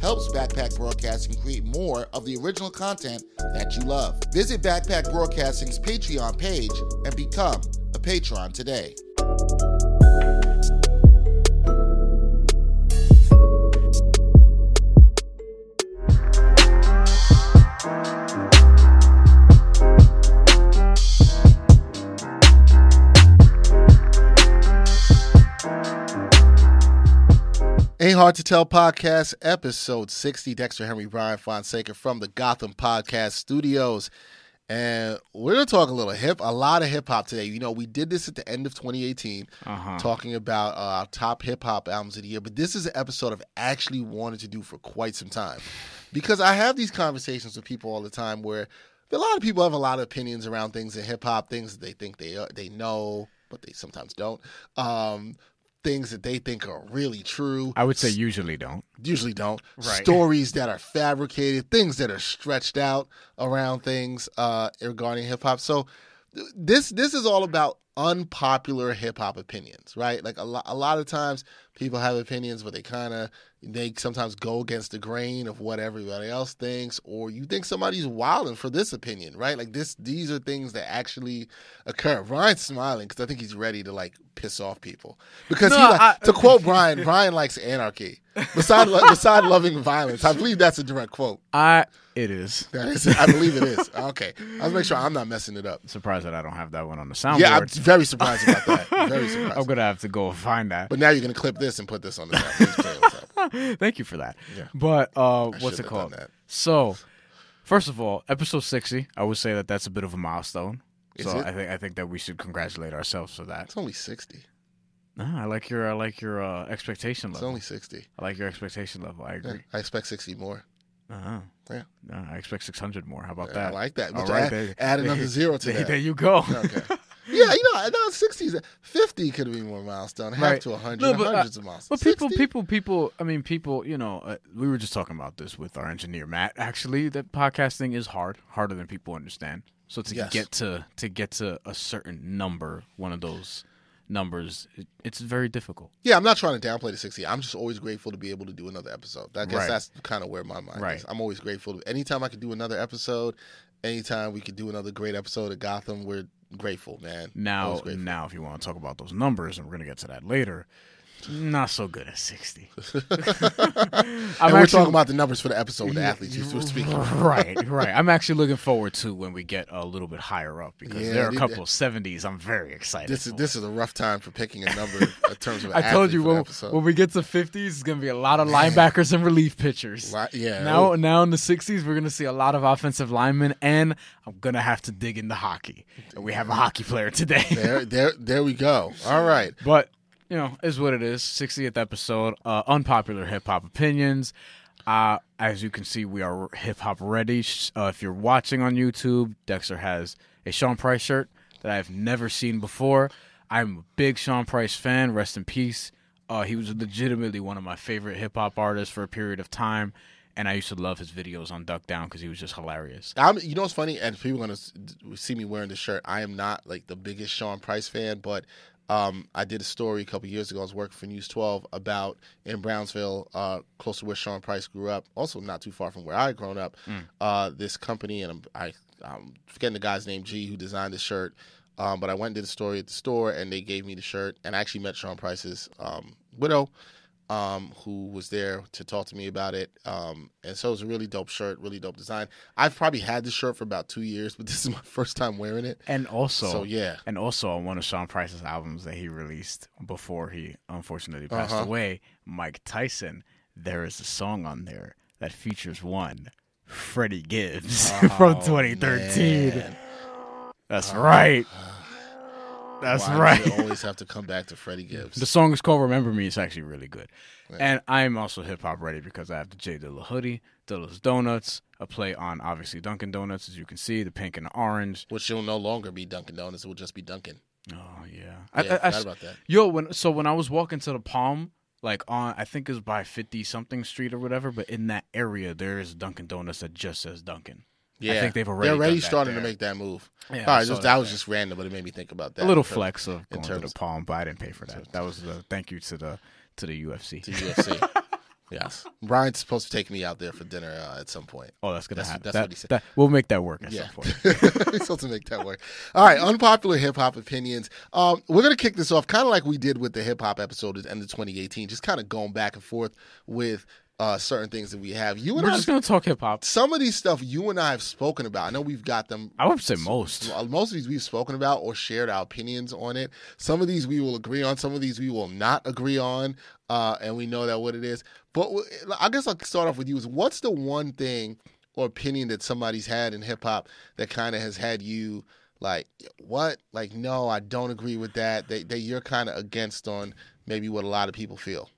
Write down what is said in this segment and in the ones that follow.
helps Backpack Broadcasting create more of the original content that you love. Visit Backpack Broadcasting's Patreon page and become a patron today. Ain't Hard to Tell podcast, episode 60. Dexter Henry Brian Fonseca from the Gotham Podcast Studios. And we're going to talk a little hip, a lot of hip hop today. You know, we did this at the end of 2018, Uh-huh. talking about uh, our top hip hop albums of the year. But this is an episode I've actually wanted to do for quite some time because I have these conversations with people all the time where a lot of people have a lot of opinions around things in hip hop, things that they think they uh, they know, but they sometimes don't. Um, things that they think are really true I would say usually don't. usually don't. Right. Stories that are fabricated, things that are stretched out around things uh, regarding hip hop. So this this is all about unpopular hip hop opinions, right? Like a lot a lot of times people have opinions, but they kind of they sometimes go against the grain of what everybody else thinks, or you think somebody's wilding for this opinion, right? Like this, these are things that actually occur. Ryan's smiling because I think he's ready to like piss off people because he, No, like, I- to quote Brian, Brian likes anarchy. Beside beside loving violence, I believe that's a direct quote. I it is. That is, I believe it is. Okay, I'll make sure I'm not messing it up. Surprised that I don't have that one on the soundboard. Yeah, I'm very surprised about that. Very surprised. I'm gonna have to go find that. But now you're gonna clip this and put this on the top. Please play what's up. Thank you for that. Yeah. But uh, what's it called? So, first of all, episode sixty. I would say that that's a bit of a milestone. Is so it? I think I think that we should congratulate ourselves for that. It's only sixty. No, I like your I like your uh, expectation level. It's only sixty. I like your expectation level. I Yeah, agree. I expect sixty more. Uh-huh. Yeah. No, I expect six hundred more. How about Yeah, that? I like that. All right, add, there- add another zero to there, that. there you go. Okay. Yeah, you know, no, sixties, fifty could be more milestone. Half Right. to hundred, No, but, uh, hundreds of milestones. But people, 60? people, people. I mean, people. You know, uh, we were just talking about this with our engineer Matt. Actually, that podcasting is hard, harder than people understand. So to Yes. get to to get to a certain number, one of those numbers, it, it's very difficult. Yeah, I'm not trying to downplay the 60. I'm just always grateful to be able to do another episode. I guess Right. that's kind of where my mind Right. is. I'm always grateful. To, anytime I could do another episode, anytime we could do another great episode of Gotham, we're grateful, man. Now, grateful. now, if you want to talk about those numbers, and we're gonna get to that later. Not so good at sixty. and I'm we're talking about the numbers for the episode with the athletes you were speaking. right, right. I'm actually looking forward to when we get a little bit higher up because Yeah, there are a couple of seventies. I'm very excited. This is for. this is a rough time for picking a number in terms of. I told you when, when we get to 50s, it's gonna be a lot of linebackers and relief pitchers. Yeah. Now, now in the 60s, we're gonna see a lot of offensive linemen, and I'm gonna have to dig into hockey. And we have a hockey player today. there, there, there we go. All right. but you know, is what it is. 60th episode. Uh, unpopular hip hop opinions. Uh, as you can see, we are hip hop ready. Uh, if you're watching on YouTube, Dexter has a Sean Price shirt that I've never seen before. I'm a big Sean Price fan. Rest in peace. Uh, he was legitimately one of my favorite hip hop artists for a period of time, and I used to love his videos on Duck Down because he was just hilarious. I'm, you know what's funny? And people gonna see me wearing this shirt. I am not like the biggest Sean Price fan, but um, I did a story a couple years ago. I was working for News 12 about in Brownsville, uh, close to where Sean Price grew up, also not too far from where I had grown up. Uh, this company, and I'm, I, I'm forgetting the guy's name, G, who designed the shirt. Um, but I went and did a story at the store, and they gave me the shirt. And I actually met Sean Price's um, widow, um, who was there to talk to me about it. Um, and so it was a really dope shirt, really dope design. I've probably had this shirt for about two years, but this is my first time wearing it. And also, So yeah, and also on one of Sean Price's albums that he released before he unfortunately passed Uh-huh. away, Mike Tyson, there is a song on there that features one Freddie Gibbs from 2013. Oh, man. That's right. That's Why right. it always have to come back to Freddie Gibbs. The song is called "Remember Me." It's actually really good, and I'm also hip hop ready because I have the J Dilla hoodie, Dilla's Donuts, a play on obviously Dunkin' Donuts, as you can see, the pink and the orange. Which will no longer be Dunkin' Donuts; it will just be Dunkin'. Oh yeah, Yeah, I, I- I- forgot about that. Yo, when so when I was walking to the Palm, like on I think it was by fifty something street or whatever, but in that area there is Dunkin' Donuts that just says Dunkin'. Yeah, I think they've already they're already starting to make that move. Yeah, All I right, saw just, that that was just random, but it made me think about that. A little flex of going to the Palm, but I didn't pay for that. That was the thank you to the to the UFC. to UFC. yes, Brian's supposed to take me out there for dinner uh, at some point. Oh, that's gonna That's- happen. that's That- what he said. that- we'll make that work at Yeah, some point. we're supposed to make that work. All right, unpopular hip hop opinions. Um, we're gonna kick this off kind of like we did with the hip hop episode at the end of 2018, just kind of going back and forth with uh, certain things that we have. You and We're I, just gonna talk hip hop. some of these stuff you and I have spoken about. I know we've got them I would say most. Most of these we've spoken about or shared our opinions on it. Some of these we will agree on. Some of these we will not agree on, uh, and we know that what it is. But I guess I'll start off with you. Is what's the one thing or opinion that somebody's had in hip hop that kind of has had you like what? Like no, I don't agree with that. That that you're kind of against on maybe what a lot of people feel.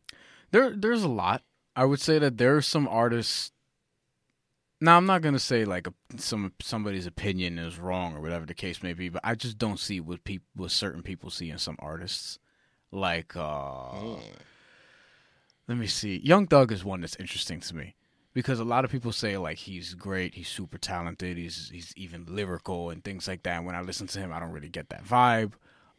There, there's a lot. I would say that there are some artists. Now, I'm not gonna say like a, some somebody's opinion is wrong or whatever the case may be, but I just don't see what people, what certain people see in some artists. Like, uh, let me see. Young Thug is one that's interesting to me because a lot of people say like he's great, he's super talented, he's he's even lyrical and things like that. And when I listen to him, I don't really get that vibe.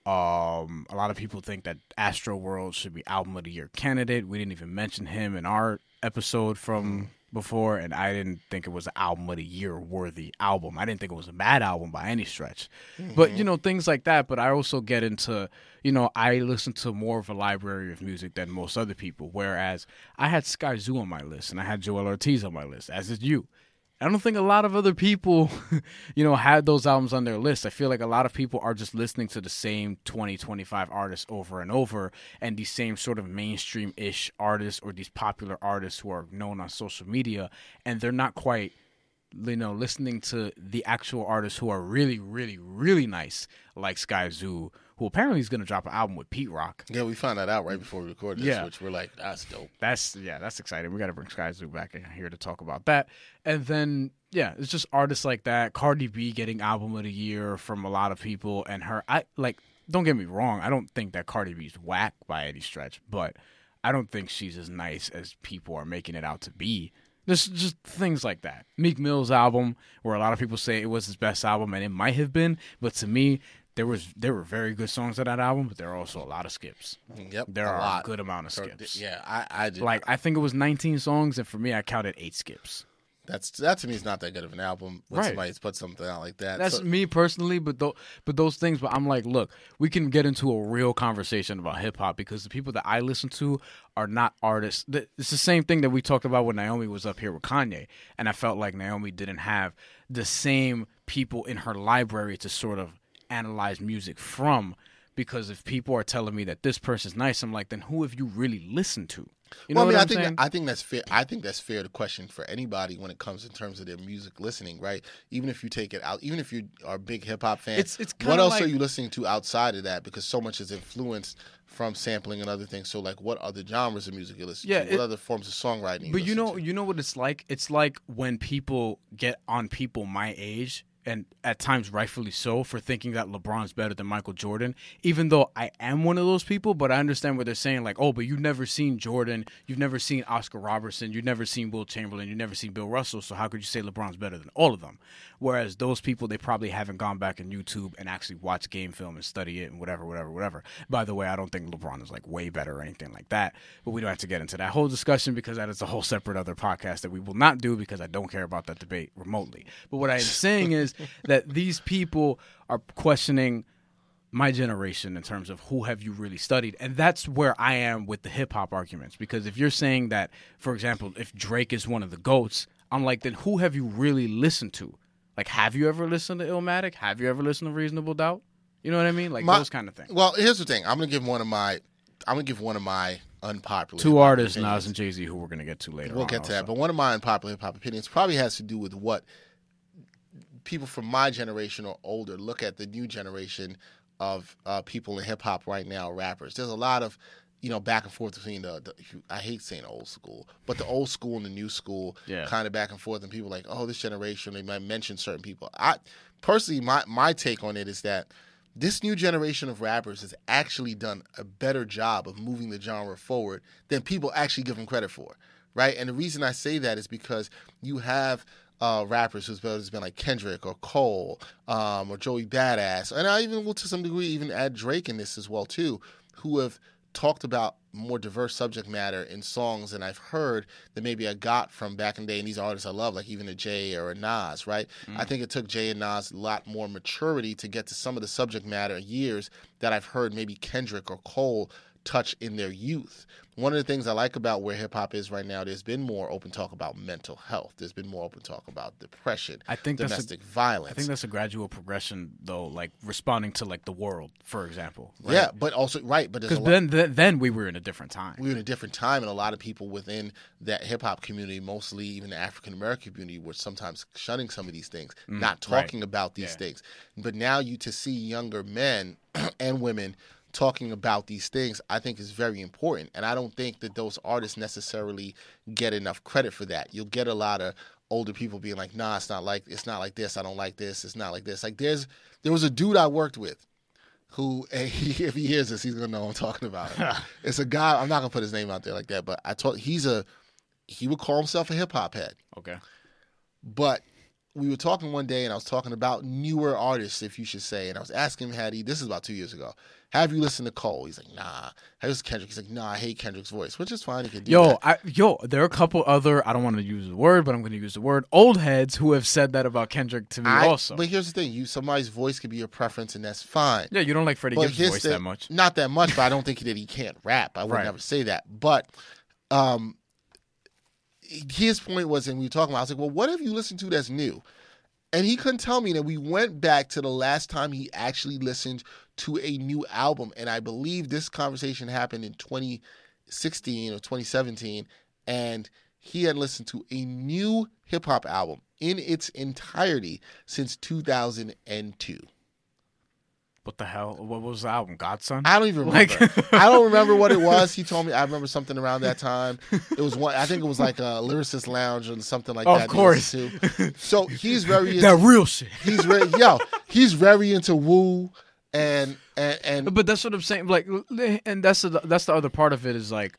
Um, a lot of people think that Astro World should be album of the year candidate. We didn't even mention him in our episode from before, and I didn't think it was an album of the year worthy album. I didn't think it was a bad album by any stretch. But you know, things like that. But I also get into, you know, I listen to more of a library of music than most other people. Whereas I had Sky Zoo on my list and I had Joel Ortiz on my list, as did you. I don't think a lot of other people, you know, had those albums on their list. I feel like a lot of people are just listening to the same 20, 25 artists over and over and these same sort of mainstream ish artists or these popular artists who are known on social media and they're not quite you know, listening to the actual artists who are really, really, really nice, like Sky Zoo, who apparently is going to drop an album with Pete Rock. Yeah, we found that out right before we recorded this, Yeah. which we're like, that's dope. That's yeah, that's exciting. We got to bring Sky Zoo back in here to talk about that. And then yeah, it's just artists like that. Cardi B getting album of the year from a lot of people, and her. I like. Don't get me wrong. I don't think that Cardi B's whack by any stretch, but I don't think she's as nice as people are making it out to be. There's just things like that. Meek Mill's album, where a lot of people say it was his best album, and it might have been, but to me, there was there were very good songs on that album, but there are also a lot of skips. Yep, There a are lot. a good amount of skips. Yeah, I, I did. Like I think it was 19 songs, and for me, I counted eight skips. That's that to me is not that good of an album when Right. somebody's put something out like that. That's So- me personally, but but those things. But I'm like, look, we can get into a real conversation about hip hop because the people that I listen to are not artists. It's the same thing that we talked about when Naomi was up here with Kanye, and I felt like Naomi didn't have the same people in her library to sort of analyze music from. Because if people are telling me that this person's nice, I'm like, then who have you really listened to? You know well, I mean, I think saying? I think that's fair. I think that's fair to question for anybody when it comes in terms of their music listening, right? Even if you take it out, even if you are a big hip hop fan, It's- it's what else are you listening to outside of that? Because so much is influenced from sampling and other things. So, like, what other genres of music you listen Yeah, to? What other forms of songwriting? But you know, to? you know what it's like. It's like when people get on people my age, and at times rightfully so, for thinking that LeBron's better than Michael Jordan. Even though I am one of those people, but I understand what they're saying. Like, oh, but you've never seen Jordan, you've never seen Oscar Robertson, you've never seen Wilt Chamberlain, you've never seen Bill Russell. So how could you say LeBron's better than all of them? Whereas those people, they probably haven't gone back on YouTube and actually watched game film and study it and whatever, whatever, whatever. By the way, I don't think LeBron is like way better or anything like that. But we don't have to get into that whole discussion because that is a whole separate other podcast that we will not do because I don't care about that debate remotely. But what I am saying is that these people are questioning my generation in terms of who have you really studied and that's where i am with the hip-hop arguments because if you're saying that for example if drake is one of the goats i'm like then who have you really listened to like have you ever listened to illmatic have you ever listened to reasonable doubt you know what i mean like My- those kind of things Well, here's the thing. I'm gonna give one of my. I'm gonna give one of my unpopular two hip-hop artists opinions. nas and jay-z who we're going to get to later We'll get to that. But one of my unpopular hip hop opinions probably has to do with what people from my generation or older look at the new generation of uh, people in hip hop right now, rappers. There's a lot of you know back and forth between the, the I hate saying old school, but the old school and the new school Yeah. kind of back and forth, and people like, oh, this generation. They might mention certain people. I personally, my my take on it is that this new generation of rappers has actually done a better job of moving the genre forward than people actually give them credit for, right? And the reason I say that is because you have uh, rappers who's been, who's been like Kendrick or Cole um, or Joey Badass, and I even will to some degree even add Drake in this as well too, who have talked about more diverse subject matter in songs than I've heard that maybe I got from back in the day. And these artists I love, like even a Jay or a Nas, right? I think it took Jay and Nas a lot more maturity to get to some of the subject matter years that I've heard maybe Kendrick or Cole touch in their youth. One of the things I like about where hip hop is right now, there's been more open talk about mental health. There's been more open talk about depression, I think that's a- domestic violence. I think that's a gradual progression, though, like responding to like the world, for example. right? yeah, but also right, but because then, then then we were in a different time. we were in a different time, and a lot of people within that hip hop community, mostly even the African American community, were sometimes shunning some of these things, not Mm, right. talking about these Yeah. things. But now you to see younger men and women talking about these things, I think is very important. And I don't think that those artists necessarily get enough credit for that. You'll get a lot of older people being like, "Nah, it's not like it's not like this. I don't like this. It's not like this." Like there's there was a dude I worked with who he, if he hears this, he's gonna know I'm talking about. it's a guy. I'm not gonna put his name out there like that, but I told he's a he would call himself a hip hop head. Okay. But we were talking one day, and I was talking about newer artists, if you should say, and I was asking him, had he? This is about two years ago. Have you listened to Cole? He's like, Nah. Listened to Kendrick? He's like, Nah. I hate Kendrick's voice, which is fine. He can do Yo, that. I, yo, there are a couple other. I don't want to use the word, but I'm going to use the word. Old heads who have said that about Kendrick to me I- also. But here's the thing: you somebody's voice could be your preference, and that's fine. yeah, you don't like Freddie But Gibbs' voice thing- that much. Not that much, but I don't think that he can't rap. I would Right. never say that. But um, his point was, and we were talking about, I was like, well, what have you listened to that's new? And he couldn't tell me that we went back to the last time he actually listened to a new album. And I believe this conversation happened in 2016 or 2017. And he had listened to a new hip hop album in its entirety since 2002. What the hell? What was the album? God's Son? I don't even remember. Like- I don't remember what it was. He told me. I remember something around that time. It was one. I think it was like a lyricist lounge or something like Of that. he course. listened. So he's very. that real shit. he's very yo. He's very into woo and and and But that's what I'm saying. Like, and that's the that's the other part of it is like,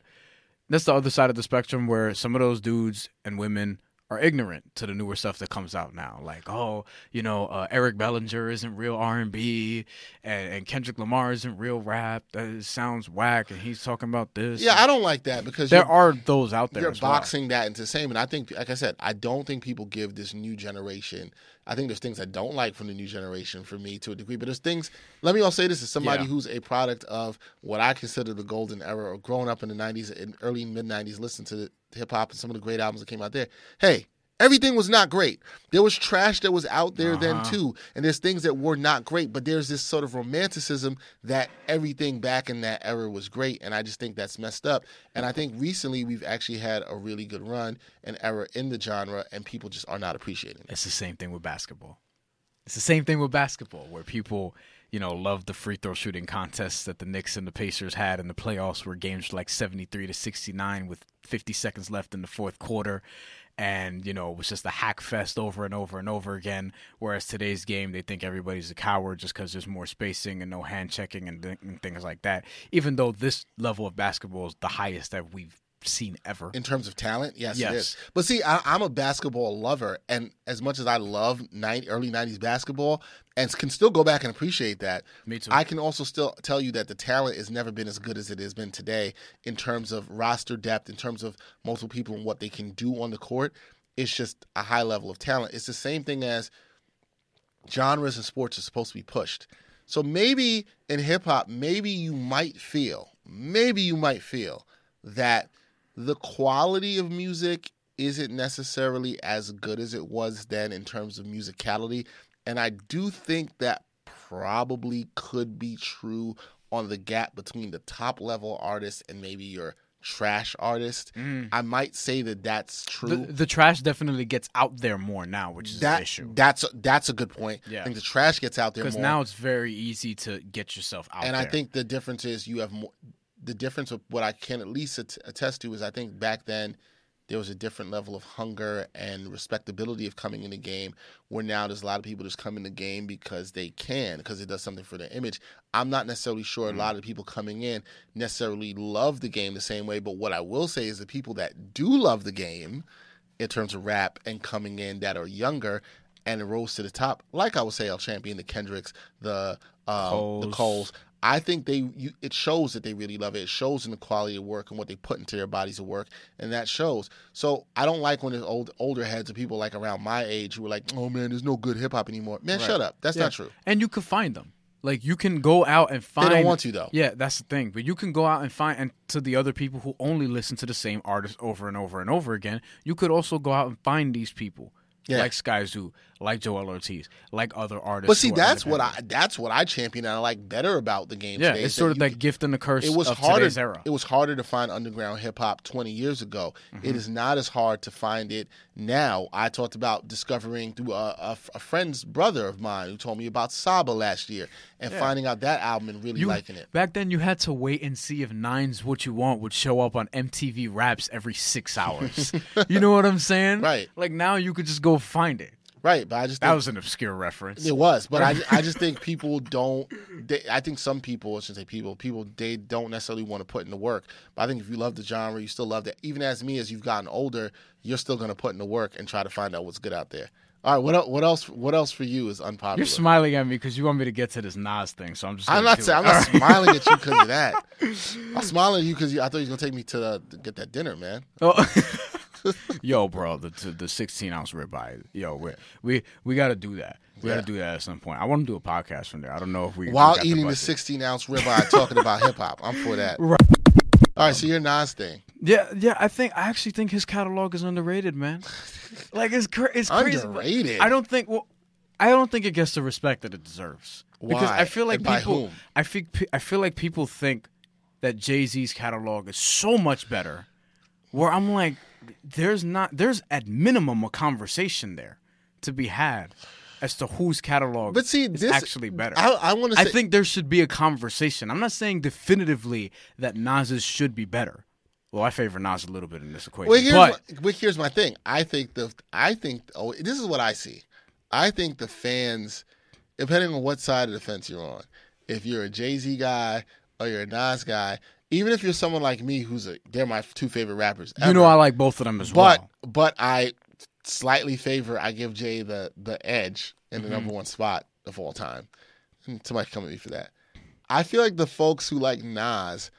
that's the other side of the spectrum where some of those dudes and women are ignorant to the newer stuff that comes out now. Like, oh, you know, uh, Eric Bellinger isn't real R and B, and Kendrick Lamar isn't real rap. That sounds whack, and he's talking about this. yeah. I don't like that because there you're- those out there. you're as well. boxing that into the same. And I think, like I said, I don't think people give this new generation. I think there's things I don't like from the new generation for me to a degree, but there's things. Let me all say this as somebody Yeah. who's a product of what I consider the golden era, or growing up in the '90s and early mid '90s, listen to hip hop and some of the great albums that came out there. Hey. Everything was not great. There was trash that was out there then Uh-huh. too, and there's things that were not great. But there's this sort of romanticism that everything back in that era was great, and I just think that's messed up. And I think recently we've actually had a really good run and era in the genre, and people just are not appreciating it. It's the same thing with basketball. It's the same thing with basketball, where people, you know, love the free throw shooting contests that the Knicks and the Pacers had in the playoffs, where games were like seventy three to sixty nine with fifty seconds left in the fourth quarter, and you know it was just a hack fest over and over and over again. Whereas today's game, they think everybody's a coward just because there's more spacing and no hand checking and, th- and things like that. Even though this level of basketball is the highest that we've seen ever. In terms of talent, yes, Yes. is. But see, I, I'm a basketball lover, and as much as I love 90, early '90s basketball, and can still go back and appreciate that, Me too. I can also still tell you that the talent has never been as good as it has been today in terms of roster depth, in terms of multiple people and what they can do on the court. It's just a high level of talent. It's the same thing as genres and sports are supposed to be pushed. So maybe in hip hop, maybe you might feel, maybe you might feel that the quality of music isn't necessarily as good as it was then in terms of musicality. And I do think that probably could be true on the gap between the top level artist and maybe your trash artist. Mm. I might say that that's true. The, the trash definitely gets out there more now, which is that an issue. that's that's a good point. Yeah. I think the trash gets out there Because now it's very easy to get yourself out there. and there. I think the difference is you have more. The difference of what I can at least att- attest to is I think back then there was a different level of hunger and respectability of coming in the game. Where now there's a lot of people just come in the game because they can, because it does something for their image. I'm not necessarily sure a lot of people coming in necessarily love the game the same way. But what I will say is the people that do love the game, in terms of rap and coming in that are younger and rose to the top, like I would say, El Champion, the Kendricks, the um, the Coles. I think they you, it shows that they really love it. It shows in the quality of work and what they put into their bodies of work, and that shows. So I don't like when there's old older heads of people like around my age who are like, "Oh man, there's no good hip hop anymore." Man, shut up. That's Yeah. not true. And you can find them. Like you can go out and find. They don't want to, though. Yeah, that's the thing. But you can go out and find, and to the other people who only listen to the same artist over and over and over again, you could also go out and find these people, Yeah. like Sky Zoo, like Joel Ortiz, like other artists. But see, that's what. I that's what I champion and I like better about the game. Yeah, today, it's sort of that can- gift and the curse it was of harder today's era. it was harder to find underground hip hop 20 years ago Mm-hmm. It is not as hard to find it now i talked about discovering through a, a, a friend's brother of mine who told me about saba last year and finding out that album and really You- liking it Back then, you had to wait and see if Nines What You Want would show up on MTV Raps every six hours. you know what I'm saying? Right. Like now, you could just go find it. Right but i just That think was an obscure reference. it was but I, I just think people don't they, i think some people i shouldn't say people people they don't necessarily want to put in the work but i think if you love the genre you still love it even as me as you've gotten older you're still going to put in the work and try to find out what's good out there all right what, what else what else for you is unpopular You're smiling at me because you want me to get to this Nas thing, so I'm just. I'm not saying. I'm not smiling at you because of that. I'm smiling at you because I thought you was gonna take me to, the, to get that dinner, man. Oh. Yo, bro, the the, the 16 ounce ribeye. Yo, we we we got to do that. We got to do that at some point. I want to do a podcast from there. I don't know if we we While got eating the budget. 16 ounce ribeye, talking about hip hop, I'm for that. Right. All right, so your Nas thing. Yeah, yeah. I think I actually think his catalog is underrated, man. Like it's cra- it's crazy. but Underrated? I don't think. Well, I don't think it gets the respect that it deserves. Because Why? I feel like And by people. whom? I think I feel like people think that Jay Z's catalog is so much better. Where I'm like, there's not. There's at minimum a conversation there to be had as to whose catalog But see, is this actually better. I, I want to I think there should be a conversation. I'm not saying definitively that Nas's should be better. Well, I favor Nas a little bit in this equation, well, here's but my, but here's my thing. I think the I think oh, this is what I see. I think the fans, depending on what side of the fence you're on, if you're a Jay Z guy or you're a Nas guy, even if you're someone like me who's a they're my two favorite rappers. you know. I like both of them as but well. but but I slightly favor I give Jay the the edge in the Mm-hmm. number one spot of all time. And somebody come at me for that. I feel like the folks who like Nas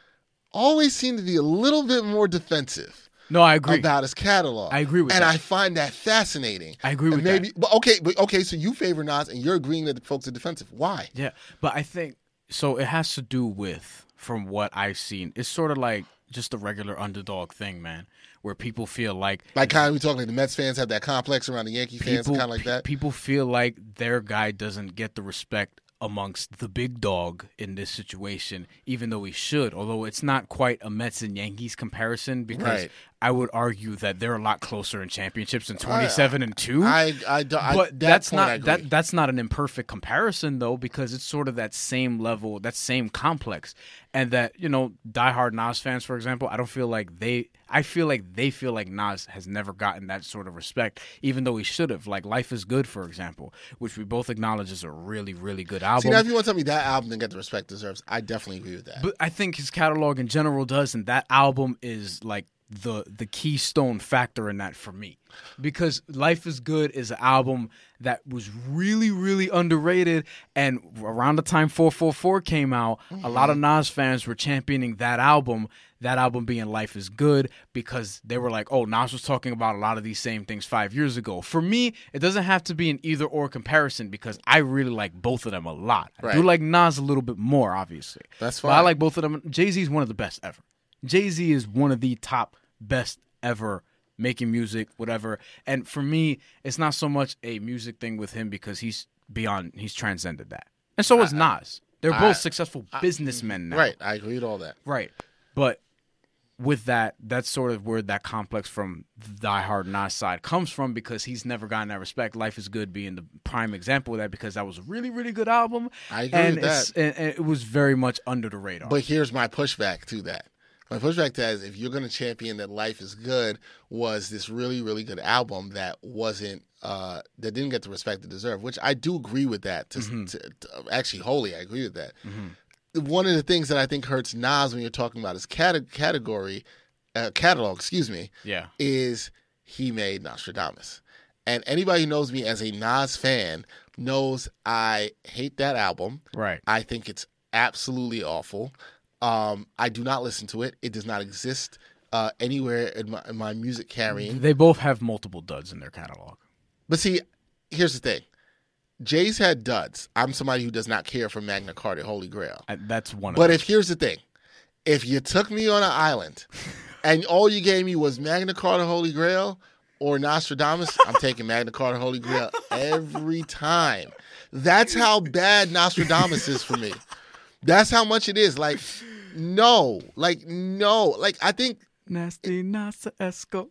always seem to be a little bit more defensive No, I agree. about his catalog. I agree with you. and that. I find that fascinating. I agree And with maybe, that. But okay, but okay. So you favor Nas, and you're agreeing that the folks are defensive. Why? Yeah, but I think so. It has to do with, from what I've seen, it's sort of like just the regular underdog thing, man, where people feel like Like kind of we talking like the Mets fans have that complex around the Yankee fans, people kind of like that. people feel like their guy doesn't get the respect amongst the big dog in this situation, even though he should. Although it's not quite a Mets and Yankees comparison, because Right. I would argue that they're a lot closer in championships than uh, twenty-seven and two. I, I, I but that that's not that that's not an imperfect comparison though because it's sort of that same level that same complex and that you know diehard Nas fans for example I don't feel like they I feel like they feel like Nas has never gotten that sort of respect even though he should have like Life is Good for example which we both acknowledge is a really really good album See now, if you want to tell me that album didn't get the respect it deserves, I definitely agree with that. but I think his catalog in general does, and that album is like the the keystone factor in that for me. Because life is good is an album that was really really underrated and around the time 444 came out a lot of mm-hmm. nas fans were championing that album that album being life is good because they were like oh nas was talking about a lot of these same things five years ago. For me it doesn't have to be an either or comparison because i really like both of them a lot. I do like nas a little bit more obviously. That's but i like both of them. Jay-z is one of the best ever Jay Z is one of the top best ever making music, whatever. And for me, it's not so much a music thing with him because he's beyond, he's transcended that. And so is Nas. They're both I- successful businessmen now. Right. I agree with all that. Right. But with that, that's sort of where that complex from the Die Hard Nas side comes from because he's never gotten that respect. Life is Good being the prime example of that because that was a really, really good album. I agree and with it's- And, and it was very much under the radar. But here's my pushback to that. My pushback to that is if you're going to champion that Life is Good was this really, really good album that wasn't, uh, that didn't get the respect it deserved, which I do agree with that. To, Mm-hmm. to, to- actually, wholly, I agree with that. One of the things that I think hurts Nas when you're talking about his cate- category, uh, catalog, excuse me, yeah. is he made Nastradamus. And anybody who knows me as a Nas fan knows I hate that album. Right. I think it's absolutely awful. Um, I do not listen to it. It does not exist uh, anywhere in my, in my music carrying. They both have multiple duds in their catalog. But see, here's the thing. Jay's had duds. I'm somebody who does not care for Magna Carta, Holy Grail. I- That's one of But them. if here's the thing, if you took me on an island and all you gave me was Magna Carta, Holy Grail, or Nastradamus, I'm taking Magna Carta, Holy Grail every time. That's how bad Nastradamus is for me. That's how much it is. Like, no, like no, like I think Nasty Nasa Esco.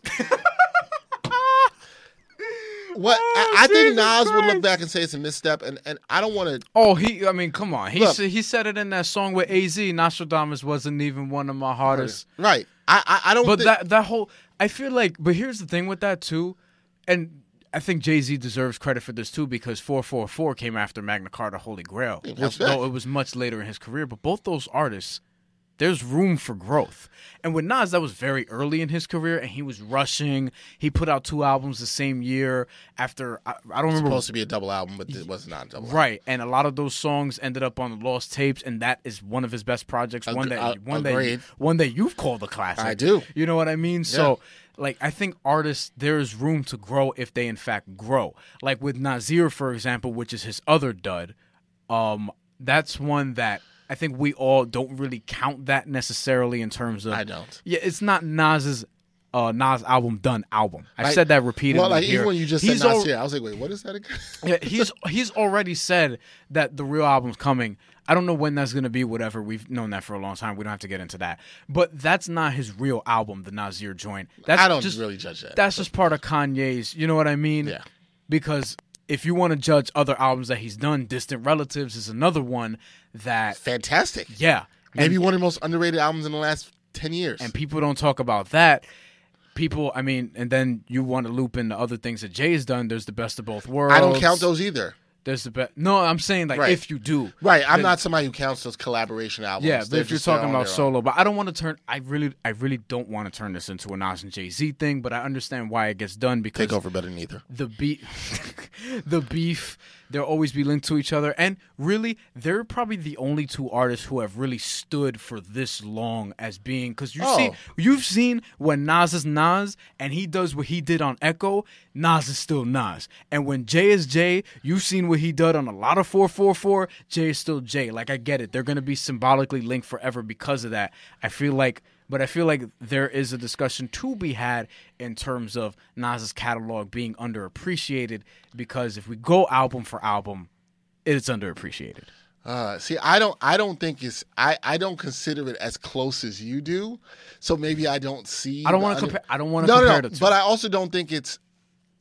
what Oh, I, I think Nas would look back and say it's a misstep, and and I don't want to. oh, he. I mean, come on. He Look. said, he said it in that song with Az. Nastradamus wasn't even one of my hardest. Right, I I, I don't. But think, that that whole. I feel like. But here's the thing with that too, and I think Jay Z deserves credit for this too because 444 came after Magna Carta Holy Grail, which though it was much later in his career. But both those artists, there's room for growth. And with Nas, that was very early in his career, and he was rushing. He put out two albums the same year after I, I don't remember supposed to be a double album, but it was not a double. album. Right, and a lot of those songs ended up on the lost tapes, and that is one of his best projects. one Ag- that uh, one that one that you've called a classic. I do. You know what I mean? So, like, I think artists there is room to grow if they in fact grow. Like with Nasir, for example, which is his other dud. Um, that's one that I think we all don't really count that necessarily in terms of. I don't. Yeah, it's not Nas's. Uh, Nas album done album. I've Like- said that repeatedly. Well, like here. even when you just He's said al- Nasir, I was like, wait, what is that again? yeah, he's he's already said that the real album's coming. I don't know when that's gonna be. Whatever, we've known that for a long time. We don't have to get into that. But that's not his real album, the Nasir joint. That's I don't just, really judge that. That's just part of Kanye's. You know what I mean? Yeah. Because if you want to judge other albums that he's done, Distant Relatives is another one that. Fantastic. Yeah. Maybe one of the most underrated albums in the last ten years. and people don't talk about that. People, I mean, and then you want to loop in the other things that Jay's done. There's the best of both worlds. I don't count those either. There's the best. No, I'm saying like Right. if you do, Right. I'm then- not somebody who counts those collaboration albums. Yeah, but if you're talking about solo, but I don't want to turn. I really, I really don't want to turn this into a Nas and Jay Z thing. But I understand why it gets done because take over better than either. the beef, the beef, they'll always be linked to each other. And really, they're probably the only two artists who have really stood for this long as being. Because you see, Oh. you've seen when Nas is Nas and he does what he did on Echo, Nas is still Nas. And when Jay is Jay, you've seen what he did on a lot of 444, Jay is still Jay. Like, I get it. They're going to be symbolically linked forever because of that. I feel like. But I feel like there is a discussion to be had in terms of Nas's catalog being underappreciated because if we go album for album, it's underappreciated. Uh, see, I don't. I don't think it's. I. I don't consider it as close as you do. So maybe I don't see. I don't want to compare. I don't want to No, no, compare no. the two. But I also don't think it's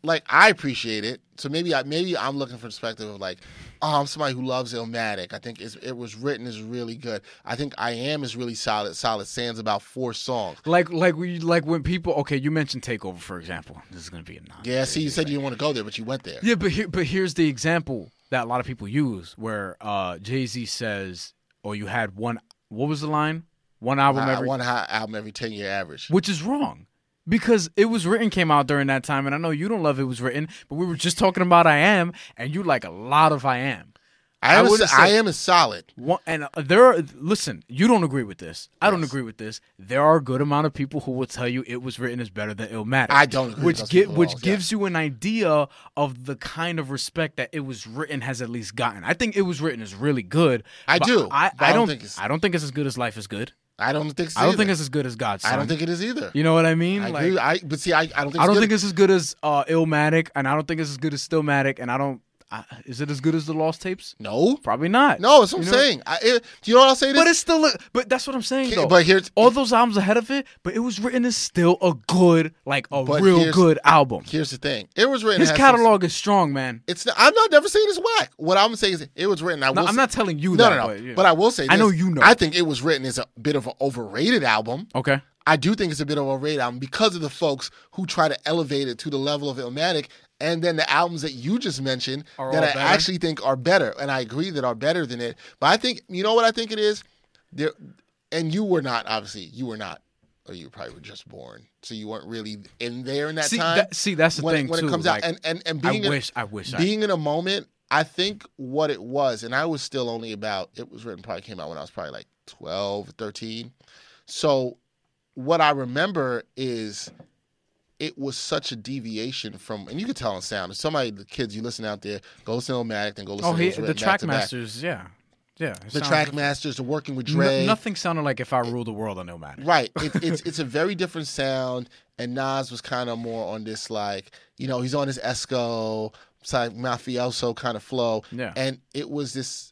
like I appreciate it. So maybe I maybe I'm looking for perspective of like, oh, I'm somebody who loves Illmatic. I think it's, it was written is really good. I think I am is really solid. Solid Sands about four songs. like, like we, like when people. Okay, you mentioned Takeover for example. This is gonna be a non. Yeah. See, you said you didn't want to go there, but you went there. Yeah, but here, but here's the example that a lot of people use where uh, Jay Z says, "Oh, you had one. What was the line? one album Uh, every, one hot album every ten year average. which is wrong. Because it was written came out during that time, and I know you don't love it was written, but we were just talking about I am, and you like a lot of I am. I am. I a- wouldn't I am is solid. One, and uh, there are listen, you don't agree with this. I don't agree with this. There are a good amount of people who will tell you it was written as better than Illmatic. I don't agree with which those gi- people at which all, gives you an idea of the kind of respect that it was written has at least gotten. I think it was written is really good. I do, I, I I don't don't think it's- I don't think it's as good as Life is Good. I don't think. So I don't think it's as good as God's Son. I don't think it is either. you know what I mean? I like agree. I but see, I, I don't think. I don't it's think it's as good as uh, Illmatic, and I don't think it's as good as Stillmatic, and I don't. I, is it as good as the Lost Tapes? no. Probably not. No, that's what You I'm know? saying. I, it, do you know what I'll say? This? But it's still, a, but that's what I'm saying Okay, though. but here's- all those albums ahead of it, but it was written as still a good, like a real good album. Here's the thing. It was written. His has some- catalog is strong, man. It's. I'm not never saying it's whack. What I'm saying is it was written. I No, will I'm say- not telling you No, that. no, no. But, yeah. But I will say. I know you know. I think it was written as a bit of an overrated album. okay. I do think it's a bit of a overrated album because of the folks who try to elevate it to the level of Illmatic, and then the albums that you just mentioned Are that I better? actually think are better, and I agree that are better than it. But I think you know what I think it is. There, and you were not obviously you were not, or you probably were just born, so you weren't really in there in that See, time. that, see, that's the when, thing when too. it comes like, out, and and and I being in- wish, I wish, I, being in a moment, I think what it was, and I was still only about, it was written, probably came out when I was probably like 12, 13. So what I remember is it was such a deviation from, and you could tell on sound. If somebody, the kids you listen out there, go listen to Illmatic, then go oh, listen oh, to he, It Was the Written back track to back. masters, yeah, yeah. The Trackmasters are working with Dre. nothing sounded like if I ruled the world on Illmatic. Right. It, it's it's a very different sound, and Nas was kind of more on this like you know he's on his Esco side mafioso kind of flow, Yeah. and it was this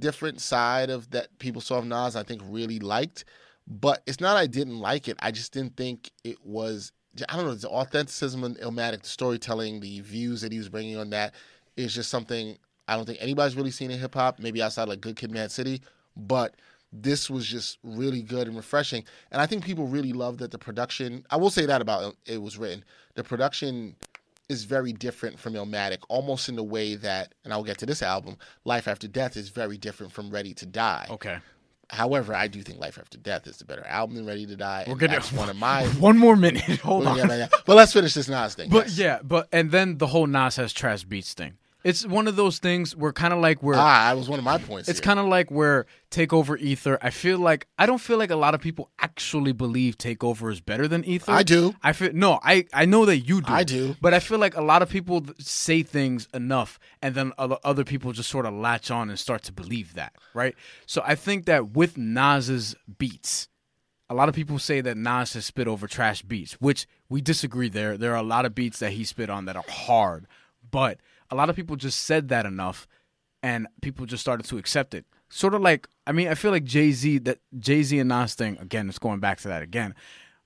different side of that people saw of Nas. I think really liked, but it's not I didn't like it. I just didn't think it was. I don't know the authenticism and Illmatic, the storytelling, the views that he was bringing on that is just something I don't think anybody's really seen in hip hop. Maybe outside like Good Kid, Mad City, but this was just really good and refreshing. And I think people really loved that the production. I will say that about it, it was written. The production is very different from Illmatic, almost in the way that, and I'll get to this album, Life After Death is very different from Ready to Die. Okay. However, I do think Life After Death is the better album than Ready to Die. We're gonna that's one of my. one more minute. Hold on. yeah, yeah. But let's finish this Nas thing. But yes. yeah, but and then the whole Nas has trash beats thing. It's one of those things where kind of like where ah, that was one of my points. it's kind of like where Takeover Ether. I feel like I don't feel like a lot of people actually believe Takeover is better than Ether. I do. I feel no. I I know that you do. I do. But I feel like a lot of people say things enough, and then other other people just sort of latch on and start to believe that, right? So I think that with Nas's beats, a lot of people say that Nas has spit over trash beats, which we disagree there. There are a lot of beats that he spit on that are hard, but a lot of people just said that enough and people just started to accept it. Sort of like I mean, I feel like Jay Z that Jay Z and Nas thing again. It's going back to that again,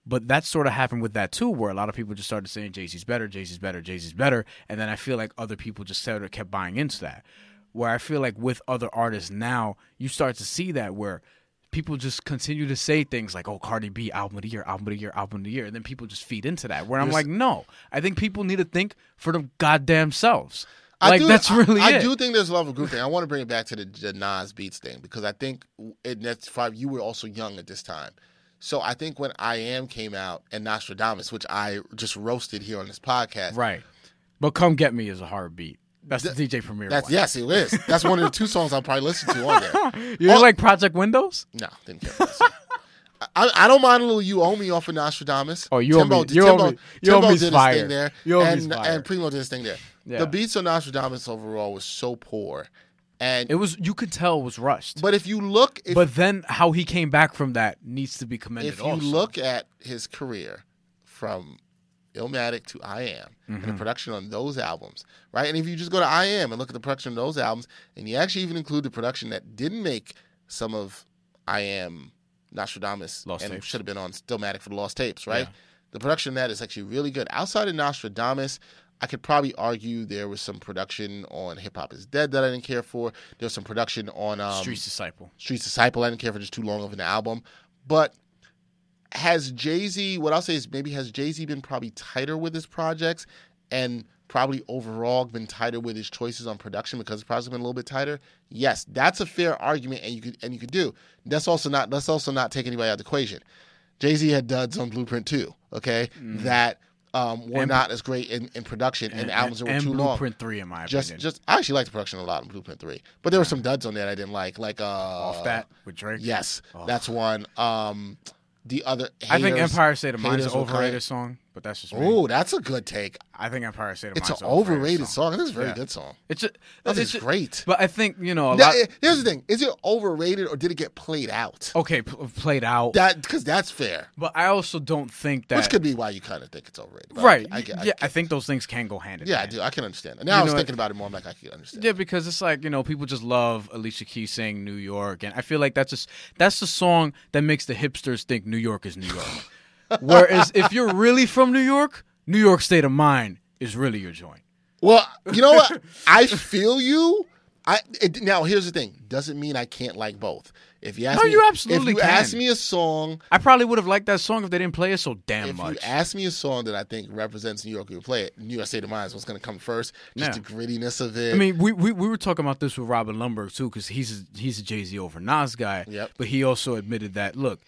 but that sort of happened with that too, where a lot of people just started saying Jay Z's better, Jay Z's better, Jay Z's better, and then I feel like other people just sort of kept buying into that. Where I feel like with other artists now, you start to see that where people just continue to say things like, "Oh, Cardi B album of the year, album of the year, album of the year," and then people just feed into that. Where I'm like, no, I think people need to think for the goddamn selves. Like do, that's really I, it. I do think there's a love of group thing. I want to bring it back to the, the Nas Beats thing because I think in that's five you were also young at this time. So I think when I Am came out and Nastradamus, which I just roasted here on this podcast, Right. But Come Get Me is a hard beat. That's the DJ Premier That's one. yes, it is. That's one of the two songs I'll probably listen to on there. You Oh. like Project Windows? No, didn't care for that song. I, I don't mind a little "You Owe Me" off of Nastradamus. Oh, You Owe Timbo, Me- You Owe Timbo, Me- You Owe Timbo Me's did his thing there, You Owe and fire. and Primo did his thing there. Yeah. The beats on Nastradamus overall was so poor, and It was you could tell it was rushed. But, but if you look, if, then how he came back from that needs to be commended if you also. look at his career from Illmatic to I Am and Mm-hmm. the production on those albums, right? And if you just go to I Am and look at the production on those albums, and you actually even include the production that didn't make some of I Am Nastradamus Lost and should have been on Stillmatic for the Lost Tapes, right? Yeah. The production of that is actually really good. Outside of Nastradamus, I could probably argue there was some production on Hip Hop Is Dead that I didn't care for. There was some production on um, Streets Disciple. Streets Disciple. I didn't care for just too long of an album. But has Jay Z, what I'll say is maybe has Jay Z been probably tighter with his projects and probably overall been tighter with his choices on production because the project's been a little bit tighter. Yes, that's a fair argument, and you could and you could do. That's also not. Let's also not take anybody out of the equation. Jay Z had duds on Blueprint too. Okay, that um, were And- not as great in, in production and, albums that were and too long. Blueprint Three, in my Just, opinion. just I actually like the production a lot on Blueprint Three, but there were some duds on there I didn't like, like uh, off that with Drake. Yes, Oh. that's one. Um, the other, I think Empire State of Mind is an were kind- overrated song, but that's just. Oh, that's a good take. I think Empire State of It's Mind an overrated song. It's a very Yeah. good song. It's That it's great. But I think you know a Now, lot. eh, here's the thing: is it overrated or did it get played out? okay, p- played out. That because that's fair. but I also don't think that. Which could be why you kind of think it's overrated. Right. I, get- I, yeah, I get- think those things can go hand in hand. yeah, I do. I can understand. that. Now You I was know, thinking about it more. I'm like, I can understand. Yeah, because it's like you know people just love Alicia Keys saying New York, and I feel like that's just that's the song that makes the hipsters think New York is New York. Whereas if you're really from New York, New York State of Mind is really your joint. Well, you know what? I feel you. I it, now here's the thing. Doesn't mean I can't like both. If you ask No, me, you absolutely if you can. ask me a song, I probably would have liked that song if they didn't play it so damn if much. If you ask me a song that I think represents New York, you play it. New York State of Mind is what's going to come first. Just Yeah. the grittiness of it. I mean, we, we we were talking about this with Robin Lundberg too, because he's a, he's a Jay Z over Nas guy. Yep. But he also admitted that look,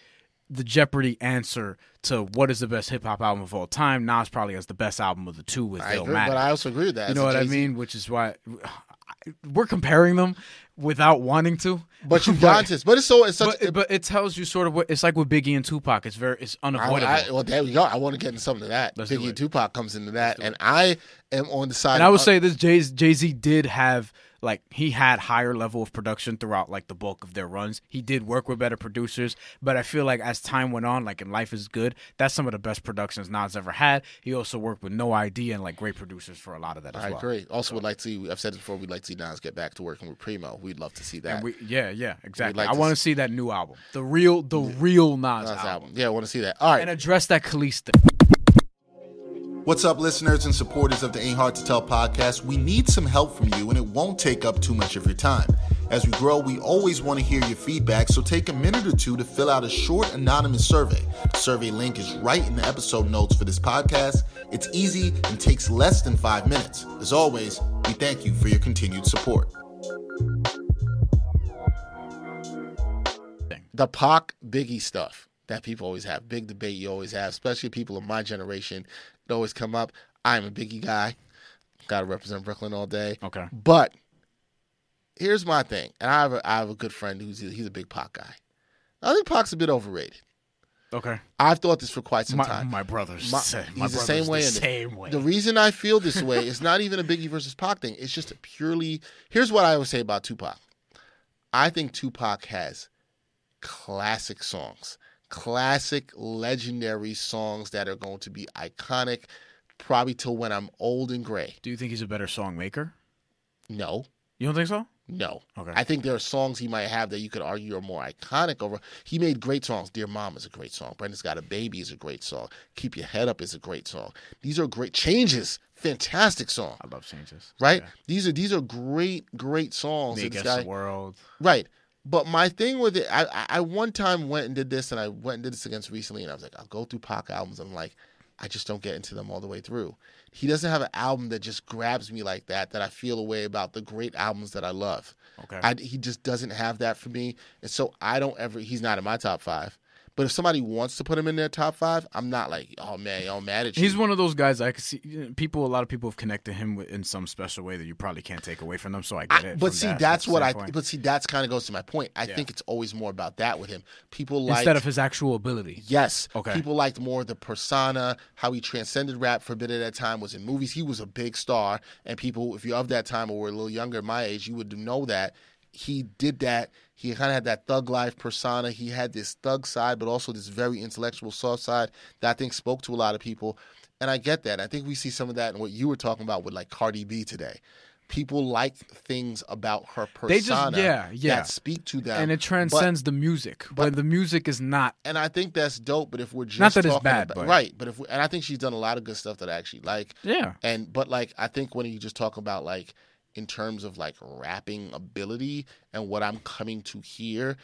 the Jeopardy answer to what is the best hip hop album of all time, Nas probably has the best album of the two with I Illmatic. but I also agree with that. you As know what I Jay-Z mean? Which is why we're comparing them without wanting to. But you've gone this. But it's so it's such. But, but it tells you sort of what it's like with Biggie and Tupac. It's very it's I, unavoidable. I, well, there we go. I want to get into something of that. Let's Biggie and Tupac comes into that, and I am on the side. and I would say this Jay Jay Z did have like he had higher level of production throughout like the bulk of their runs. He did work with better producers, but I feel like as time went on, like in Life is Good, that's some of the best productions Nas ever had. He also worked with No ID and like great producers for a lot of that as I well. agree. Also, would like to see. I've said it before. We'd like to see Nas get back to working with Primo. We'd love to see that. And we, yeah, yeah, exactly. like I want to see that new album, the real, the real Nas, Nas album, album. Yeah, I want to see that. All right. and address that Kelis thing. What's up, listeners and supporters of the Ain't Hard to Tell podcast? We need some help from you, and it won't take up too much of your time. As we grow, we always want to hear your feedback, so take a minute or two to fill out a short anonymous survey. The survey link is right in the episode notes for this podcast. It's easy and takes less than five minutes. As always, we thank you for your continued support. the Pac Biggie stuff that people always have, big debate you always have, especially people of my generation. It always come up. I'm a Biggie guy. Got to represent Brooklyn all day. Okay. But here's my thing, and I have a, I have a good friend who's he's a big Pac guy. I think Pac's a bit overrated. Okay, I've thought this for quite some my, time. my brother's My- same. he's My the same way. The same way. The reason I feel this way is not even a Biggie versus Pac thing. It's just a purely. Here's what I always say about Tupac. I think Tupac has classic songs, classic, legendary songs that are going to be iconic, probably till when I'm old and gray. Do you think he's a better song maker? No, You don't think so? no. Okay. I think there are songs he might have that you could argue are more iconic over. He made great songs. Dear Mom is a great song. Brenda's Got a Baby is a great song. Keep Your Head Up is a great song. These are great changes. Fantastic song. I love changes. Right? Yeah. These are these are great, great songs. Me that this against guy- the world. Right. But my thing with it, I, I one time went and did this, and I went and did this against recently, and I was like, I'll go through Pac albums. I'm like, I just don't get into them all the way through. He doesn't have an album that just grabs me like that. That I feel a way about the great albums that I love. Okay. I, he just doesn't have that for me, and so I don't ever. He's not in my top five. But if somebody wants to put him in their top five, I'm not like, oh man, I'm mad at you. He's one of those guys I can see. People, a lot of people have connected him with, in some special way that you probably can't take away from them. So I get I- it. but see, that that's what I. But see, that's kind of goes to my point. I Yeah. think it's always more about that with him. People like instead of his actual ability. Yes. Okay. People liked more the persona, how he transcended rap for a bit at that time was in movies. He was a big star, and people, if you're of that time or were a little younger, my age, you would know that he did that. He kind of had that thug life persona. He had this thug side, but also this very intellectual, soft side that I think spoke to a lot of people. And I get that. I think we see some of that in what you were talking about with like Cardi B today. People like things about her persona They just- yeah, yeah. that speak to them, and it But- transcends the music. But the music is not. and I think that's dope. But if we're just Not that it's bad, about, but- right? But if we, and I think she's done a lot of good stuff that I actually like. Yeah. And but like I think when you just talk about like in terms of like rapping ability and what I'm coming to hear,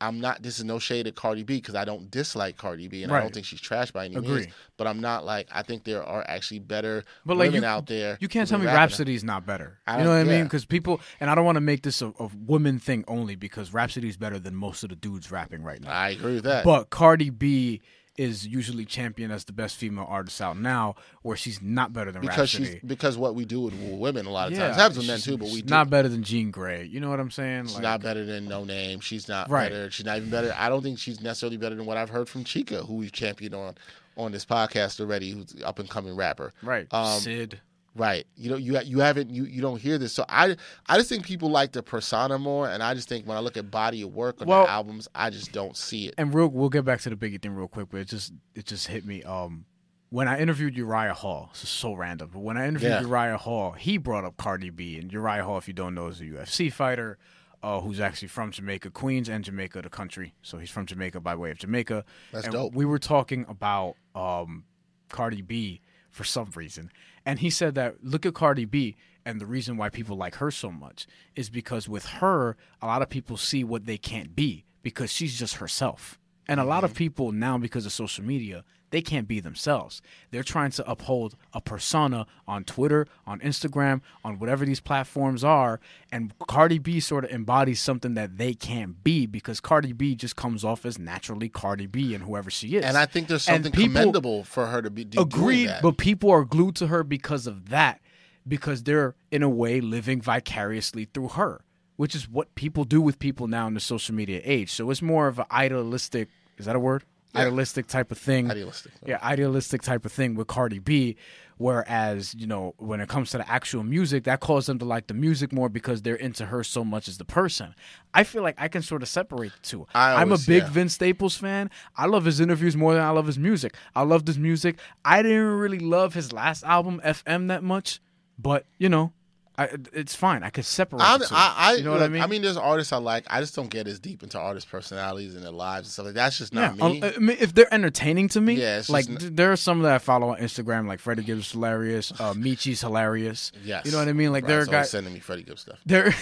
I'm not. This is no shade at Cardi B because I don't dislike Cardi B, and I don't think she's trash by any Agree. means. But I'm not like I think there are actually better But like women you, out there. you can't tell me. Rapsody's not better. You know what I mean? Because people, and I don't want to make this a, a woman thing only because Rapsody's better than most of the dudes rapping right now. I agree with that. But Cardi B is usually championed as the best female artist out now, where she's not better than because Rapsody. she's because what we do with women a lot of yeah, times happens with men too. But we she's do. not better than Jean Grae. You know what I'm saying? She's Like, not better than No Name. She's not Right. better. She's not even better. I don't think she's necessarily better than what I've heard from Chika, who we've championed on on this podcast already, who's up and coming rapper. right. Um, Sid. Right. You know, you you haven't you you don't hear this. So I I just think people like the persona more, and I just think when I look at body of work on Well- the albums, I just don't see it. And real, we'll get back to the Biggie thing real quick, but it just it just hit me. Um, when I interviewed Uriah Hall, this is so random, but when I interviewed Yeah. Uriah Hall, he brought up Cardi B, and Uriah Hall, if you don't know, is a UFC fighter. Uh, who's actually from Jamaica, Queens, and Jamaica, the country. So he's from Jamaica by way of Jamaica. That's and dope. We were talking about um, Cardi B for some reason, and he said that look at Cardi B, and the reason why people like her so much is because with her, a lot of people see what they can't be because she's just herself. And a lot of mm-hmm. people now, because of social media, they can't be themselves. They're trying to uphold a persona on Twitter, on Instagram, on whatever these platforms are. And Cardi B sort of embodies something that they can't be because Cardi B just comes off as naturally Cardi B and whoever she is. And I think there's something commendable for her to be do, doing Agreed, that. but people are glued to her because of that, because they're in a way living vicariously through her, which is what people do with people now in the social media age. So it's more of an idealistic. Is that a word? Idealistic type of thing. Idealistic. Yeah, idealistic type of thing with Cardi B. Whereas, you know, when it comes to the actual music, that calls them to like the music more because they're into her so much as the person. I feel like I can sort of separate the two. I I'm a big yeah. Vince Staples fan. I love his interviews more than I love his music. I love his music. I didn't really love his last album, FM, that much, but you know, I, it's fine. I could separate. I'm, the two. I, I, you know what I look, mean? there's artists I like. I just don't get as deep into artists' personalities and their lives and stuff like that. That's just not yeah, me. I mean, if they're entertaining to me, Yeah, like there are some that I follow on Instagram, like Freddie Gibbs hilarious, uh, Michi's hilarious. yes, you know what I mean. Like there are guys, sending me Freddie Gibbs stuff. there,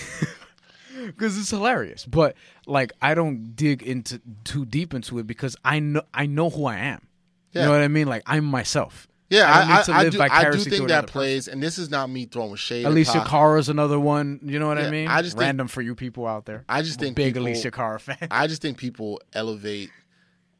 because it's hilarious. But like I don't dig into too deep into it because I know I know who I am. Yeah. You know what I mean? Like I'm myself. Yeah, I I, I, do. I do think that another person. plays, and this is not me throwing shade. at Alicia Pac. Cara's another one. You know what Yeah, I mean? I just think- random for you people out there. I just I'm think big people- Alessia Cara fan. I just think people elevate.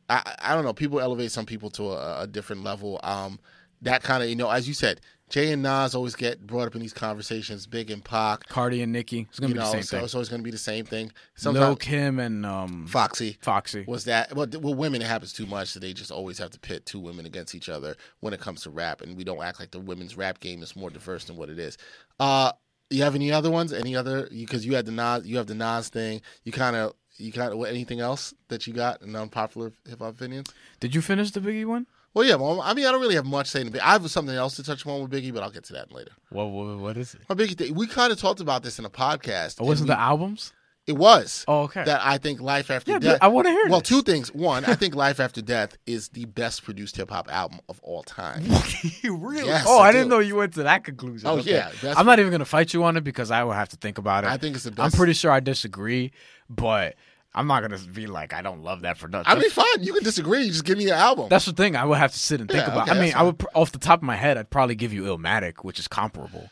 I I I don't know. People elevate some people to a, a different level. Um, that kind of you know, as you said, Jay and Nas always get brought up in these conversations. Big and Pac, Cardi and Nicki. It's gonna you be know, the same so thing. it's always going to be the same thing. Lil Sometimes Kim and um, Foxy Foxy. was that. Well, well, women it happens too much, so they just always have to pit two women against each other when it comes to rap, and we don't act like the women's rap game is more diverse than what it is. Uh, you have any other ones? Any other? Because you, had the Nas, you have the Nas thing. You kind of. You kind of anything else that you got in unpopular hip hop opinions? Did you finish the Biggie one? Well, yeah. Well, I mean, I don't really have much saying. to Biggie. I have something else to touch on with Biggie, but I'll get to that later. What what, what is it? My Biggie thing. We kind of talked about this in a podcast. Oh, wasn't and the albums? It was. Oh, okay. That I think Life After Yeah, Death. I wanna hear Well, this. two things. One, I think Life After Death is the best produced hip hop album of all time. really? Yes, oh, I I, didn't know you went to that conclusion. Oh, Okay. yeah, I'm not even gonna fight you on it because I will have to think about it. I think it's the best. I'm pretty sure I disagree, but I'm not gonna be like I don't love that for nothing. I mean, fine. You can disagree. You just give me an album. that's the thing. I would have to sit and think Yeah, about. okay, I mean, I would off the top of my head, I'd probably give you Illmatic, which is comparable.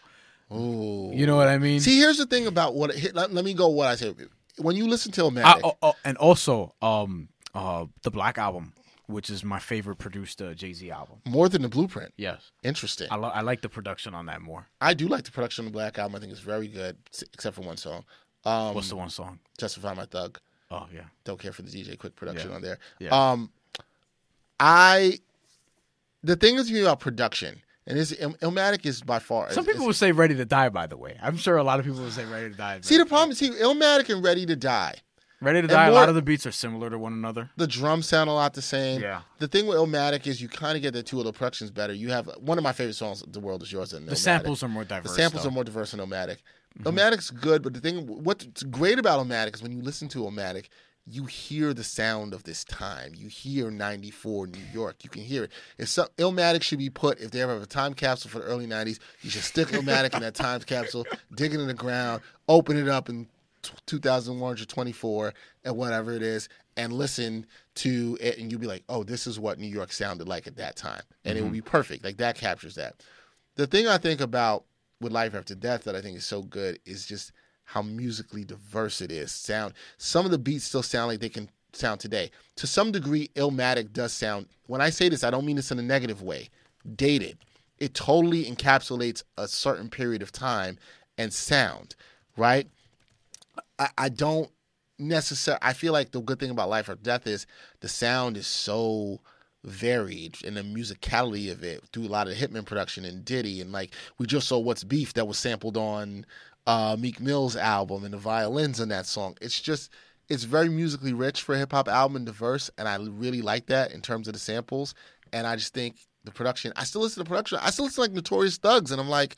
Ooh. You know what I mean? See, here's the thing about what. Let, let me go. What I say. When you listen to I- Illmatic, oh, oh, and also, um, uh, the Black album, which is my favorite produced uh, Jay Z album. more than the Blueprint. Yes, Interesting. I, lo- I like the production on that more. I do like the production of the Black album. I think it's very good, except for one song. Um, What's the one song? Justify My Thug. Oh yeah, Don't care for the DJ Quik production Yeah. on there. Yeah. Um, I the thing is about production, and this Il- Illmatic is by far. some people would say "Ready to Die." By the way, I'm sure a lot of people would say "Ready to Die." see the problem is, See Illmatic and Ready to Die. "Ready to Die." a lot of the beats are similar to one another. The drums sound a lot the same. Yeah. The thing with Illmatic is you kind of get the two of the productions better. You have one of my favorite songs, "The World Is Yours," and The samples are more diverse. The samples though. Are more diverse in Mm-hmm. Illmatic. Illmatic's good, but the thing what's great about Illmatic is when you listen to Illmatic, you hear the sound of this time. You hear 94 New York. You can hear it. If some Illmatic should be put, if they ever have a time capsule for the early 90s, you should stick Illmatic in that time capsule, dig it in the ground, open it up in t- 2124, and whatever it is and listen to it and you'll be like, oh, this is what New York sounded like at that time. And it will mm-hmm. be perfect. Like that captures that. The thing I think about with Life After Death that I think is so good is just how musically diverse it is. Sound some of the beats still sound like they can sound today. To some degree, Illmatic does sound when I say this, I don't mean this in a negative way. Dated. It totally encapsulates a certain period of time and sound, right? I, I don't necessarily I feel like the good thing about Life After Death is the sound is so varied and the musicality of it through a lot of Hitmen production and Diddy and like we just saw What's Beef that was sampled on uh, Meek Mill's album and the violins in that song. It's just it's very musically rich for a hip hop album and diverse, and I really like that in terms of the samples. And I just think the production. I still listen to production. I still listen to like Notorious Thugs, and I'm like,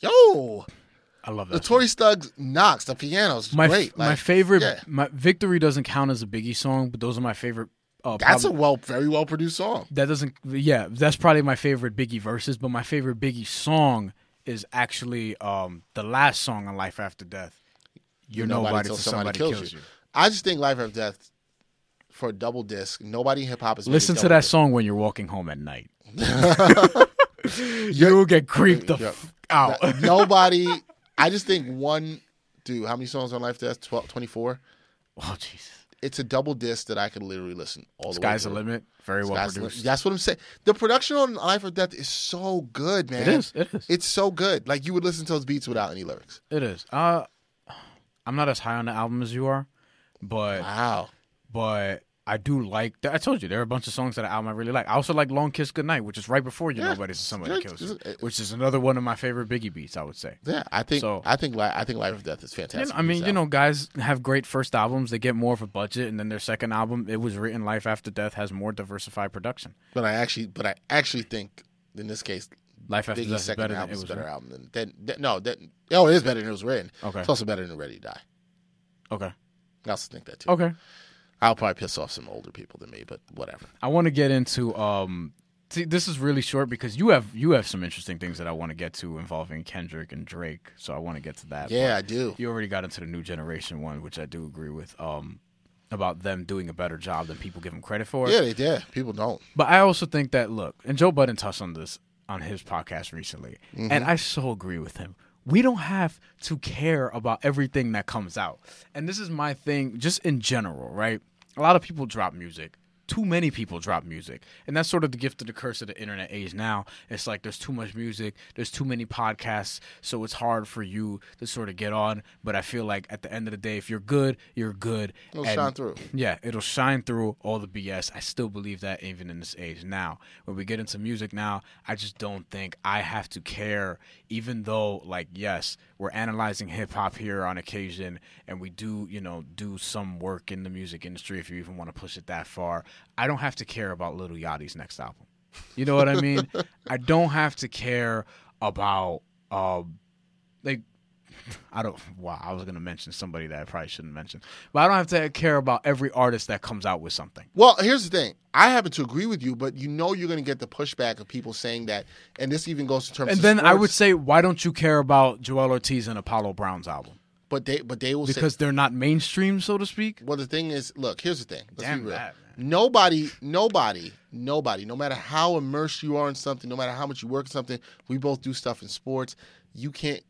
yo, I love that. Notorious Thugs knocks. The piano's my great. my favorite, yeah. my Victory doesn't count as a Biggie song, but those are my favorite. Uh, That's probably- a well, very well produced song. that doesn't. Yeah, that's probably my favorite Biggie verses. But my favorite Biggie song is actually um the last song on Life After Death. You're nobody, till somebody, kills, you. I just think Life After Death for a double disc. Nobody in hip hop is Listen to that song when you're walking home at night. You'll get creeped the f- out. Nobody. I just think one. Dude, how many songs on Life After Death? 12, 24? oh Jesus! It's a double disc that I could literally listen all the way. Sky's the limit. Very well Sky's the produced. That's what I'm saying. The production on Life or Death is so good, man. It is. It is. It's so good. Like you would listen to those beats without any lyrics. It is. Uh, I'm not as high on the album as you are, but Wow. but I do like. I told you there are a bunch of songs that the album I really like. I also like "Long Kiss Goodnight," which is right before "You Yeah. Nobody's Somebody Kills You," which is another one of my favorite Biggie beats. I would say. Yeah, I think So- I think I think Life or Death is You fantastic. know, I mean, you know, guys have great first albums. They get more of a budget, and then their second album, it was written "Life After Death," has more diversified production. but I actually but I actually think in this case "Life After Death" Biggie's is second better album is a was better written. album than, than, than no that oh it is better than it was written. Okay. It's also better than Ready to Die. Okay. I also think that too. Okay. I'll probably piss off some older people than me, but whatever. I want to get into um see this is really short because you have you have some interesting things that I want to get to involving Kendrick and Drake. So I want to get to that. Yeah, I do. You already got into the new generation one, which I do agree with. Um about them doing a better job than people give them credit for. Yeah, they did. People don't. But I also think that look, and Joe Budden touched on this on his podcast recently, and I so agree with him. We don't have to care about everything that comes out. And this is my thing just in general, right? A lot of people drop music. Too many people drop music. And that's sort of the gift of the curse of the internet age now. It's like there's too much music, there's too many podcasts, so it's hard for you to sort of get on. But I feel like at the end of the day, if you're good, you're good. It'll And- shine through. yeah, it'll shine through all the BS. I still believe that even in this age now. When we get into music now, I just don't think I have to care, even though, like, yes, we're analyzing hip hop here on occasion, and we do, you know, do some work in the music industry if you even want to push it that far. I don't have to care about Lil Yachty's next album. You know what I mean? I don't have to care about, um, like, I don't. Wow, I was gonna mention somebody that I probably shouldn't mention, but I don't have to care about every artist that comes out with something. Well, here's the thing. I happen to agree with you, but you know you're going to get the pushback of people saying that, and this even goes in terms. And then I would say, why don't you care about Joel Ortiz and Apollo Brown's album? but they, but they will say, Because they're not mainstream, so to speak. well, the thing is, look, here's the thing. Let's Damn be real. that, Nobody, nobody, nobody, no matter how immersed you are in something, no matter how much you work in something, we both do stuff in sports. You can't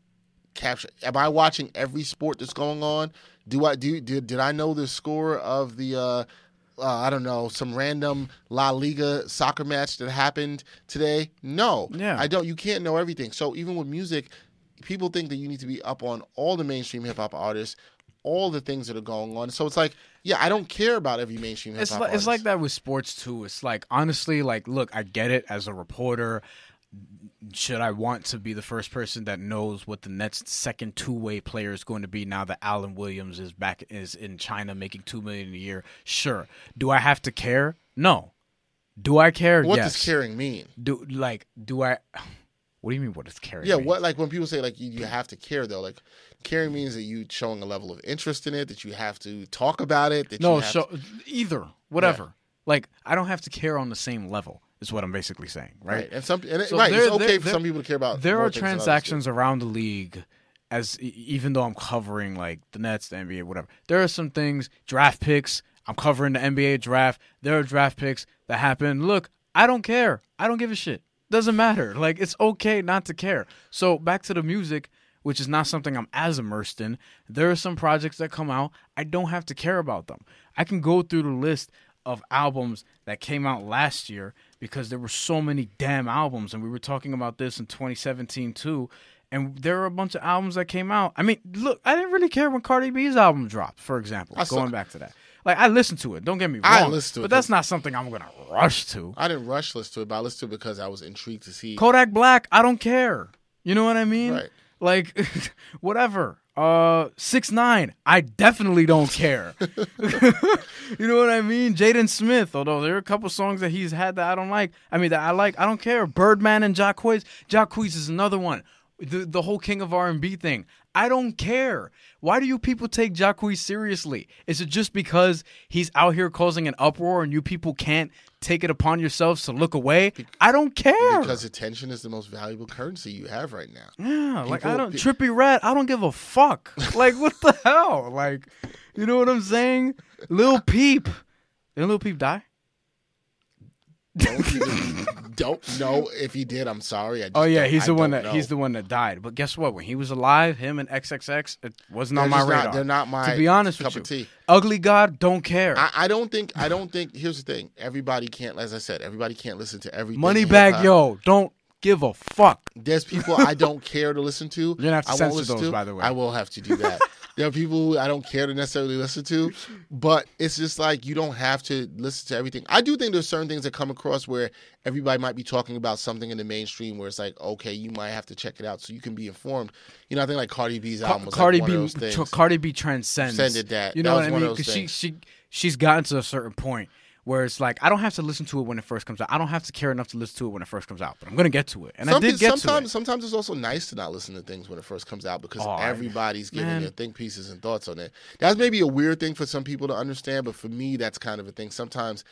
capture. Am I watching every sport that's going on? Do I do? Did, did I know the score of the? Uh, uh, I don't know some random La Liga soccer match that happened today. No, Yeah. I don't. You can't know everything. So even with music, people think that you need to be up on all the mainstream hip hop artists, all the things that are going on. So it's like, yeah, I don't care about every mainstream hip It's hop. like, it's like that with sports too. It's like honestly, like look, I get it as a reporter. Should I want to be the first person that knows what the next second two way player is going to be now that Alan Williams is back is in China making two million a year? Sure. Do I have to care? No. Do I care? What yes. does caring mean? Do like do I? What do you mean? What does caring? Yeah, mean? what like when people say like you, you have to care though, like caring means that you showing a level of interest in it, that you have to talk about it. That No, you have so to- either whatever. Like I don't have to care on the same level. Is what I'm basically saying, right? right, and some and it, So right, there- it's okay there- for there- some people to care about. there are things than others do. transactions around the league as even though I'm covering like the Nets, the NBA, whatever, there are some things, draft picks. I'm covering the NBA draft. There are draft picks that happen. Look, I don't care. I don't give a shit. Doesn't matter. Like it's okay not to care. So back to the music, which is not something I'm as immersed in. There are some projects that come out. I don't have to care about them. I can go through the list of albums that came out last year because there were so many damn albums and we were talking about this in 2017 too and there were a bunch of albums that came out. I mean look i didn't really care when cardi b's album dropped for example I saw- going back to that. Like i listened to it don't get me wrong I listened to it, but that's not something i'm gonna rush to. I didn't rush listen to it, but I listened to it because I was intrigued to see. kodak black i don't care. You know what i mean? Right. like whatever uh six nine. I definitely don't care. You know what i mean? Jaden smith although there are a couple songs that he's had that i don't like. I mean that i like. I don't care. Birdman and jacquees jacquees is another one the, the whole king of r&b thing i don't care why do you people take jacquees seriously is it just because he's out here causing an uproar and you people can't take it upon yourselves to look away i don't care Because attention is the most valuable currency you have right now. yeah, like I don't Trippie Redd. I don't give a fuck. like what the hell? Like, you know what I'm saying? Lil Peep. Did Lil Peep die? Don't even, don't know if he did. I'm sorry. I just Oh yeah, he's I the one that he's the one that died. But guess what? When he was alive, him and XXX, it wasn't They're on my just not- radar. they're not my To be honest cup with of you, tea. Ugly God, don't care. I, I don't think. I don't think. Here's the thing. Everybody can't. As I said, everybody can't listen to everything. in Moneybagg Yo, don't give a fuck. There's people I don't care to listen to. You're gonna have to I censor those, to. by the way. I will have to do that. There are people who I don't care to necessarily listen to, but it's just like you don't have to listen to everything. I do think there's certain things that come across where everybody might be talking about something in the mainstream where it's like, okay, you might have to check it out so you can be informed. You know, I think like Cardi B's Ca- album was Cardi like one B, of those things. Cardi B transcends. Transcended that. You know was what I mean? those she she she's gotten to a certain point where it's like I don't have to listen to it when it first comes out. I don't have to care enough to listen to it when it first comes out, but I'm gonna get to it, and I did get sometimes, to it. sometimes it's also nice to not listen to things when it first comes out because Oh, everybody's giving man. their think pieces and thoughts on it. That's maybe a weird thing for some people to understand, but for me, that's kind of a thing. Sometimes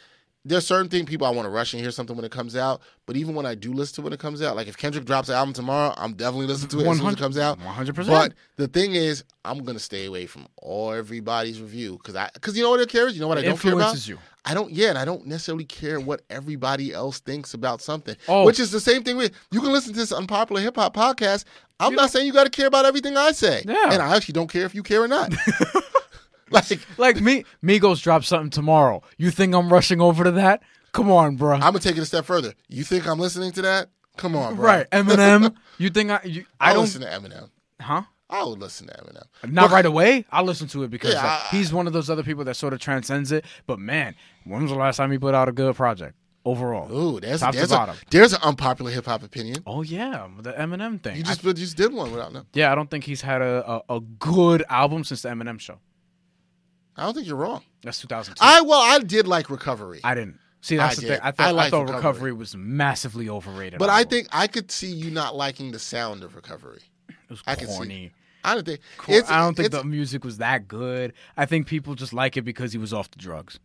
there's certain thing people I want to rush and hear something when it comes out, but even when I do listen to it when it comes out, like if Kendrick drops an album tomorrow, I'm definitely listening to it as soon as it comes out. 100%. But the thing is, I'm gonna stay away from all everybody's review because I because you know what it cares. You know what I It don't care about. you. I don't. Yeah, and I don't necessarily care what everybody else thinks about something. Oh. Which is the same thing with you can listen to this unpopular hip hop podcast. I'm not saying you got to care about everything I say. Yeah. and I actually don't care if you care or not. like Like me, Migos drop something tomorrow. You think I'm rushing over to that? Come on, bro. I'm gonna take it a step further. You think I'm listening to that? Come on, bro. right, Eminem. You think I? You, I I don't. listen to Eminem. Huh? I would listen to Eminem. Not right away. I'll listen to it because Yeah, like, I- he's one of those other people that sort of transcends it. But man, when was the last time he put out a good project overall? Ooh, there's Top to there's a, there's an unpopular hip hop opinion. Oh yeah, the Eminem thing. You I- just you just did one without no. yeah, I don't think he's had a, a, a good album since the Eminem show. I don't think you're wrong. That's 2002. I well, I did like Recovery. I didn't see. That's I the did. thing. I I thought I, liked thought Recovery. recovery. was massively overrated. But I think I could see you not liking the sound of Recovery. Was I can see. I don't think Cor-. I don't think the music was that good. I think people just like it because he was off the drugs.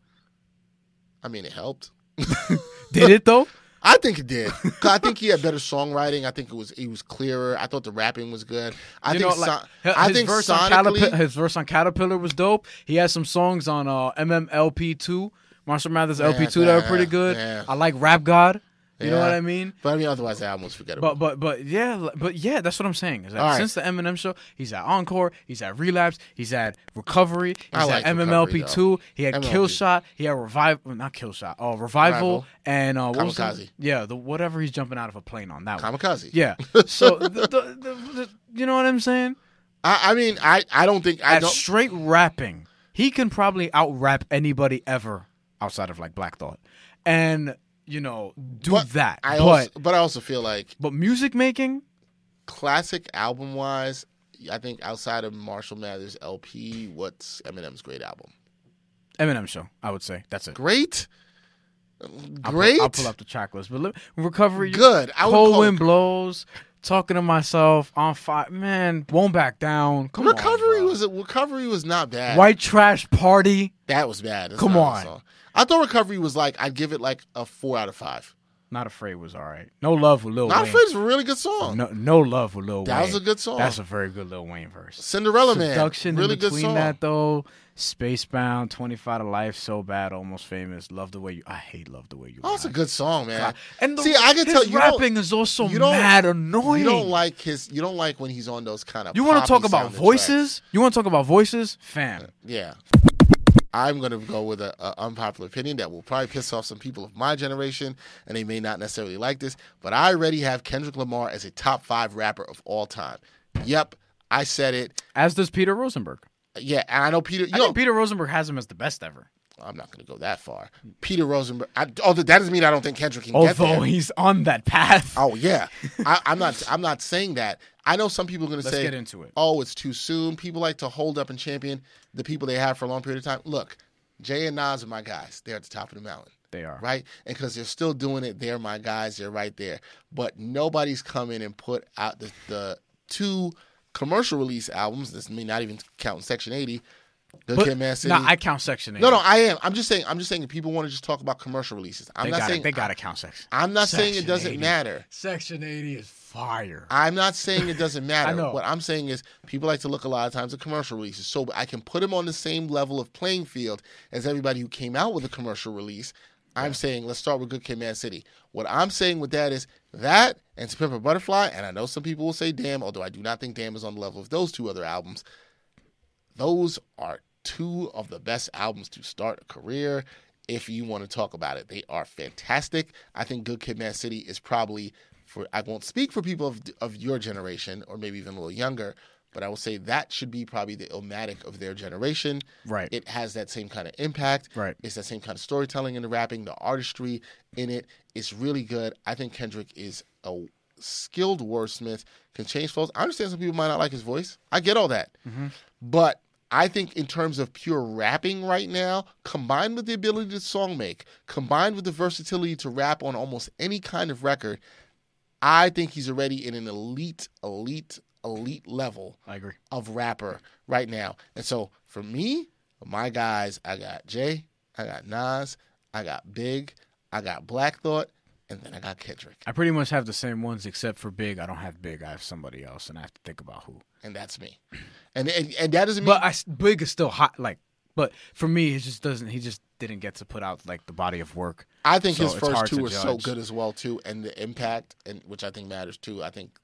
I mean, it helped. Did it though? I think it did. I think he had better songwriting. I think it was he was clearer. I thought the rapping was good. I You think know, like, so- his I think verse on sonically. Caterpillar, his verse on Caterpillar was dope. He has some songs on uh, MMLP two, Marshall Mathers LP two that were pretty good. yeah. I like Rap God. You know what I mean? But I mean, otherwise, I almost forget about. But but but yeah, but yeah, that's what I'm saying. Is that right. since the Eminem show, he's at Encore, he's at Relapse, he's at Recovery, he's I at Recovery, MMLP two, he had MMLP. Kill Shot, he had Revive, well, not Kill Shot, oh Revival, Revival. and uh, what was the- Kamikaze. yeah, the whatever he's jumping out of a plane on that one. Kamikaze. Yeah, so the, the, the, the, you know what I'm saying? I, I mean, I, I don't think I At don't. straight rapping, he can probably out rap anybody ever outside of like Black Thought, and you know do but that. I but also, but I also feel like but music making, classic album wise, I think outside of Marshall Mathers LP, what's Eminem's great album? Eminem show, I would say that's it. Great, I'll pull- great. I'll pull up the track list. But look, recovery, Good. I would cold call it- wind blows. Talking to myself on fire, man. Won't back down. Come recovery on, was recovery was not bad. white trash party. That was bad. That's Come on. I thought recovery was like I'd give it like a four out of five. Not Afraid was all right. No Love with Lil Not Wayne. Afraid is a really good song. No, no Love with Lil That Wayne. was a good song. That's a very good Lil Wayne verse. Cinderella Man, Seduction really in good between song. that though. Spacebound, 25 to Life, So Bad, Almost Famous. Love the way you. I hate Love the way you. Oh, it's a good song, man. And the, See, I can tell you rapping is also you don't- mad annoying. You don't like his. You don't like when he's on those kind of. You want to talk about voices? You want to talk about voices, fam? tracks. Yeah. I'm gonna go with an unpopular opinion that will probably piss off some people of my generation, and they may not necessarily like this. But I already have Kendrick Lamar as a top five rapper of all time. Yep, I said it. As does Peter Rosenberg. Yeah, and I know Peter. You I know, think Peter Rosenberg has him as the best ever. I'm not gonna go that far. Peter Rosenberg. I, oh, that doesn't mean I don't think Kendrick can get Although there. he's on that path. Oh yeah, I, I'm not. I'm not saying that. I know some people are going to say, get into it. "Oh, it's too soon." People like to hold up and champion the people they have for a long period of time. Look, Jay and Nas are my guys. They're at the top of the mountain, They are. right? And because they're still doing it, they're my guys. They're right there. But nobody's come in and put out the, the two commercial release albums. This may not even counting Section 80. Good But, Kid, Mad City. nah, I count Section 8. no, no, I am. I'm just saying. I'm just saying. If people want to just talk about commercial releases, I'm they not got saying They got to count Section. I'm not saying it doesn't 80. matter. Section 80 is fire. I'm not saying it doesn't matter. I know. What I'm saying is people like to look a lot of times at commercial releases. So I can put them on the same level of playing field as everybody who came out with a commercial release. I'm saying let's start with Good Kid, Mad City. What I'm saying with that is that and To Pimp a Butterfly, and I know some people will say Damn, although I do not think Damn is on the level of those two other albums. Those are two of the best albums to start a career. If you want to talk about it, they are fantastic. I think Good Kid, Mad City is probably for. I won't speak for people of of your generation or maybe even a little younger, but I will say that should be probably the Illmatic of their generation. Right. It has that same kind of impact. Right. It's that same kind of storytelling in the rapping, the artistry in it. It's really good. I think Kendrick is a skilled wordsmith, can change flows. I understand some people might not like his voice. I get all that. Mm-hmm. But I think in terms of pure rapping right now, combined with the ability to song make, combined with the versatility to rap on almost any kind of record, I think he's already in an elite, elite, elite level I agree. of rapper right now. And so for me, my guys, I got Jay, I got Nas, I got Big, I got Black Thought, and then I got Kendrick. I pretty much have the same ones except for Big. I don't have Big. I have somebody else, and I have to think about who. And that's me. And and, and that doesn't mean But I, Big is still hot. Like, but for me, it just doesn't. He just didn't get to put out like the body of work. I think So his first two were are so good as well too, and the impact, and which I think matters too. I think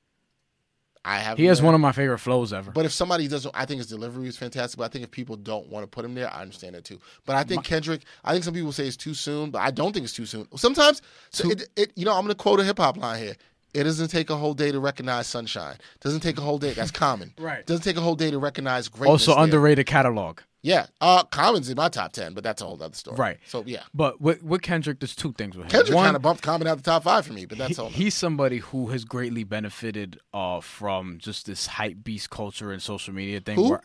I have. He has him one of my favorite flows ever. But if somebody doesn't, I think his delivery is fantastic. But I think if people don't want to put him there, I understand that too. But I think Kendrick, I think some people say it's too soon, but I don't think it's too soon. Sometimes, so it, it, you know, I'm going to quote a hip hop line here. It doesn't take a whole day to recognize sunshine. Doesn't take a whole day. That's Common. Right. Doesn't take a whole day to recognize greatness. also there. underrated catalog. Yeah. Uh, Common's in my top ten, but that's a whole other story. Right. So yeah, But with, with Kendrick, there's two things with him. Kendrick One, kind of bumped Common out the top five for me, but that's he- all. he's somebody who has greatly benefited uh, from just this hype beast culture and social media thing. Who? Where,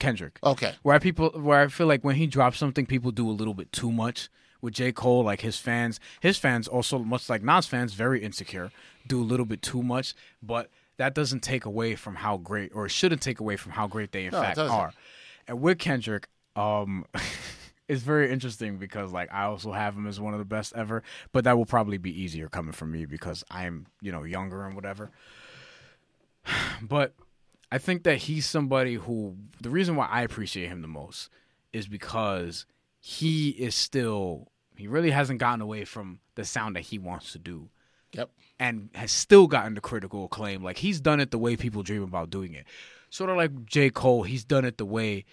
Kendrick. Okay. Where people, where I feel like when he drops something, people do a little bit too much. With J Cole, like his fans, his fans also much like Nas fans, very insecure, do a little bit too much. But that doesn't take away from how great, or it shouldn't take away from how great they in No, fact are. And with Kendrick, um, it's very interesting because like I also have him as one of the best ever, but that will probably be easier coming from me because I'm you know younger and whatever. But I think that he's somebody who the reason why I appreciate him the most is because he is still he really hasn't gotten away from the sound that he wants to do Yep. and has still gotten the critical acclaim. Like he's done it the way people dream about doing it. Sort of like J. Cole, he's done it the way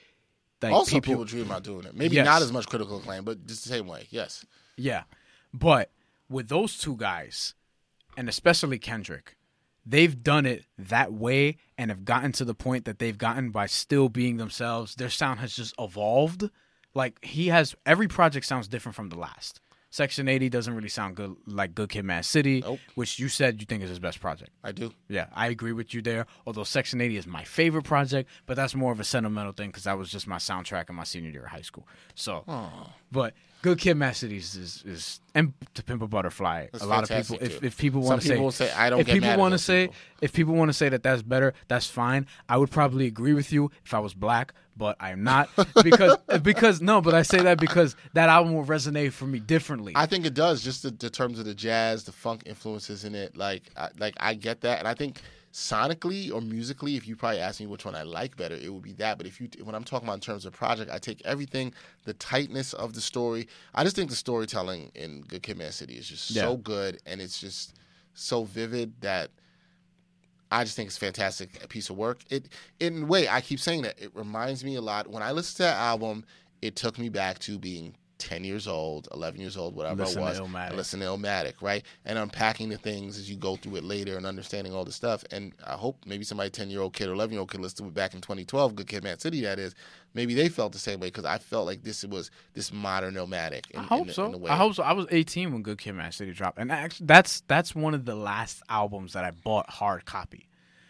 that also, people, people, dream about doing it. Maybe Yes. not as much critical acclaim, but just the same way. Yes. Yeah. But with those two guys, and especially Kendrick, they've done it that way and have gotten to the point that they've gotten by still being themselves. Their sound has just evolved. Like he has every project sounds different from the last. Section 80 doesn't really sound good like Good Kid Mad City, Nope. which you said you think is his best project. I do. Yeah, I agree with you there. Although Section 80 is my favorite project, but that's more of a sentimental thing because that was just my soundtrack in my senior year of high school. So, but Good Kid, Mad City is, is, and To Pimp a Butterfly. That's a lot of people, if, too. if people want to say, people say, "I don't If people want to say, people. if people want to say that that's better, that's fine. I would probably agree with you if I was black, but I am not because because no, but I say that because that album will resonate for me differently. I think it does, just the, the terms of the jazz, the funk influences in it. Like, I, like I get that, and I think sonically or musically, if you probably ask me which one I like better, it would be that. But if you, when I'm talking about in terms of project, I take everything, the tightness of the story. I just think the storytelling in Good Kid, Mad City is just Yeah. so good, and it's just so vivid that I just think it's a fantastic piece of work. It, in a way, I keep saying that it reminds me a lot. When I listen to that album, it took me back to being 10 years old, 11 years old, whatever Listen to it was. Illmatic. Listen to Illmatic, right? And unpacking the things as you go through it later and understanding all the stuff. And I hope maybe somebody 10 year old kid or 11 year old kid listened to it back in 2012, Good Kid, Mad City, that is. Maybe they felt the same way because I felt like this was this modern Illmatic. In, I hope in, so. In. I hope so. I was 18 when Good Kid, Mad City dropped, and actually, that's that's one of the last albums that I bought hard copy.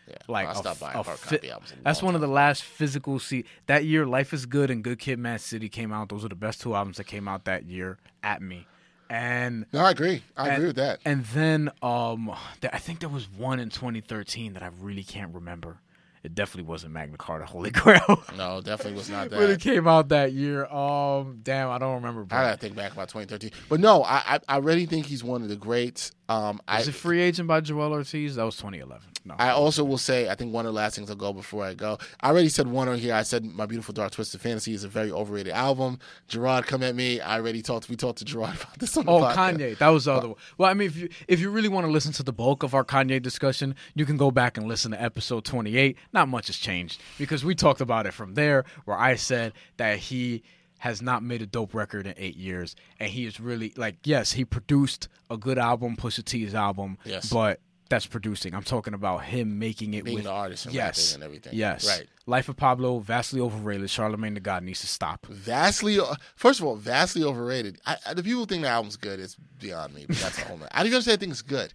Yeah. Like I a stopped f- buying a hard fi- copy albums. That's long one of the last physical. See that year, Life is Good and Good Kid, Mad City came out. Those are the best two albums that came out that year at me. And No, I agree. I and- agree with that. And then um, th- I think there was one in 2013 that I really can't remember. It definitely wasn't Magna Carta Holy Grail. No, definitely was not that. when it came out that year. Um, damn, I don't remember. I gotta think back about 2013, but no, I I, I really think he's one of the greats. Um, I was it Free Agent by Joel Ortiz? That was 2011. No, I also will say, I think one of the last things I'll go before I go. I already said one on here. I said My Beautiful Dark Twisted Fantasy is a very overrated album. Gerard, come at me. I already talked. We talked to Gerard about this on the Oh, podcast. Kanye. That was the other uh, one. Well, I mean, if you if you really want to listen to the bulk of our Kanye discussion, you can go back and listen to episode 28. Not much has changed because we talked about it from there, where I said that he has not made a dope record in eight years, and he is really like, yes, he produced a good album, Pusha T's album, Yes. but. That's producing. I'm talking about him making it Being with the artist and yes, and everything. Yes, Right. Life of Pablo, vastly overrated. Charlemagne the God needs to stop. Vastly, first of all, vastly overrated. I, I, the people think the album's good. It's beyond me. But that's a whole. nother- I don't even understand. I think it's good.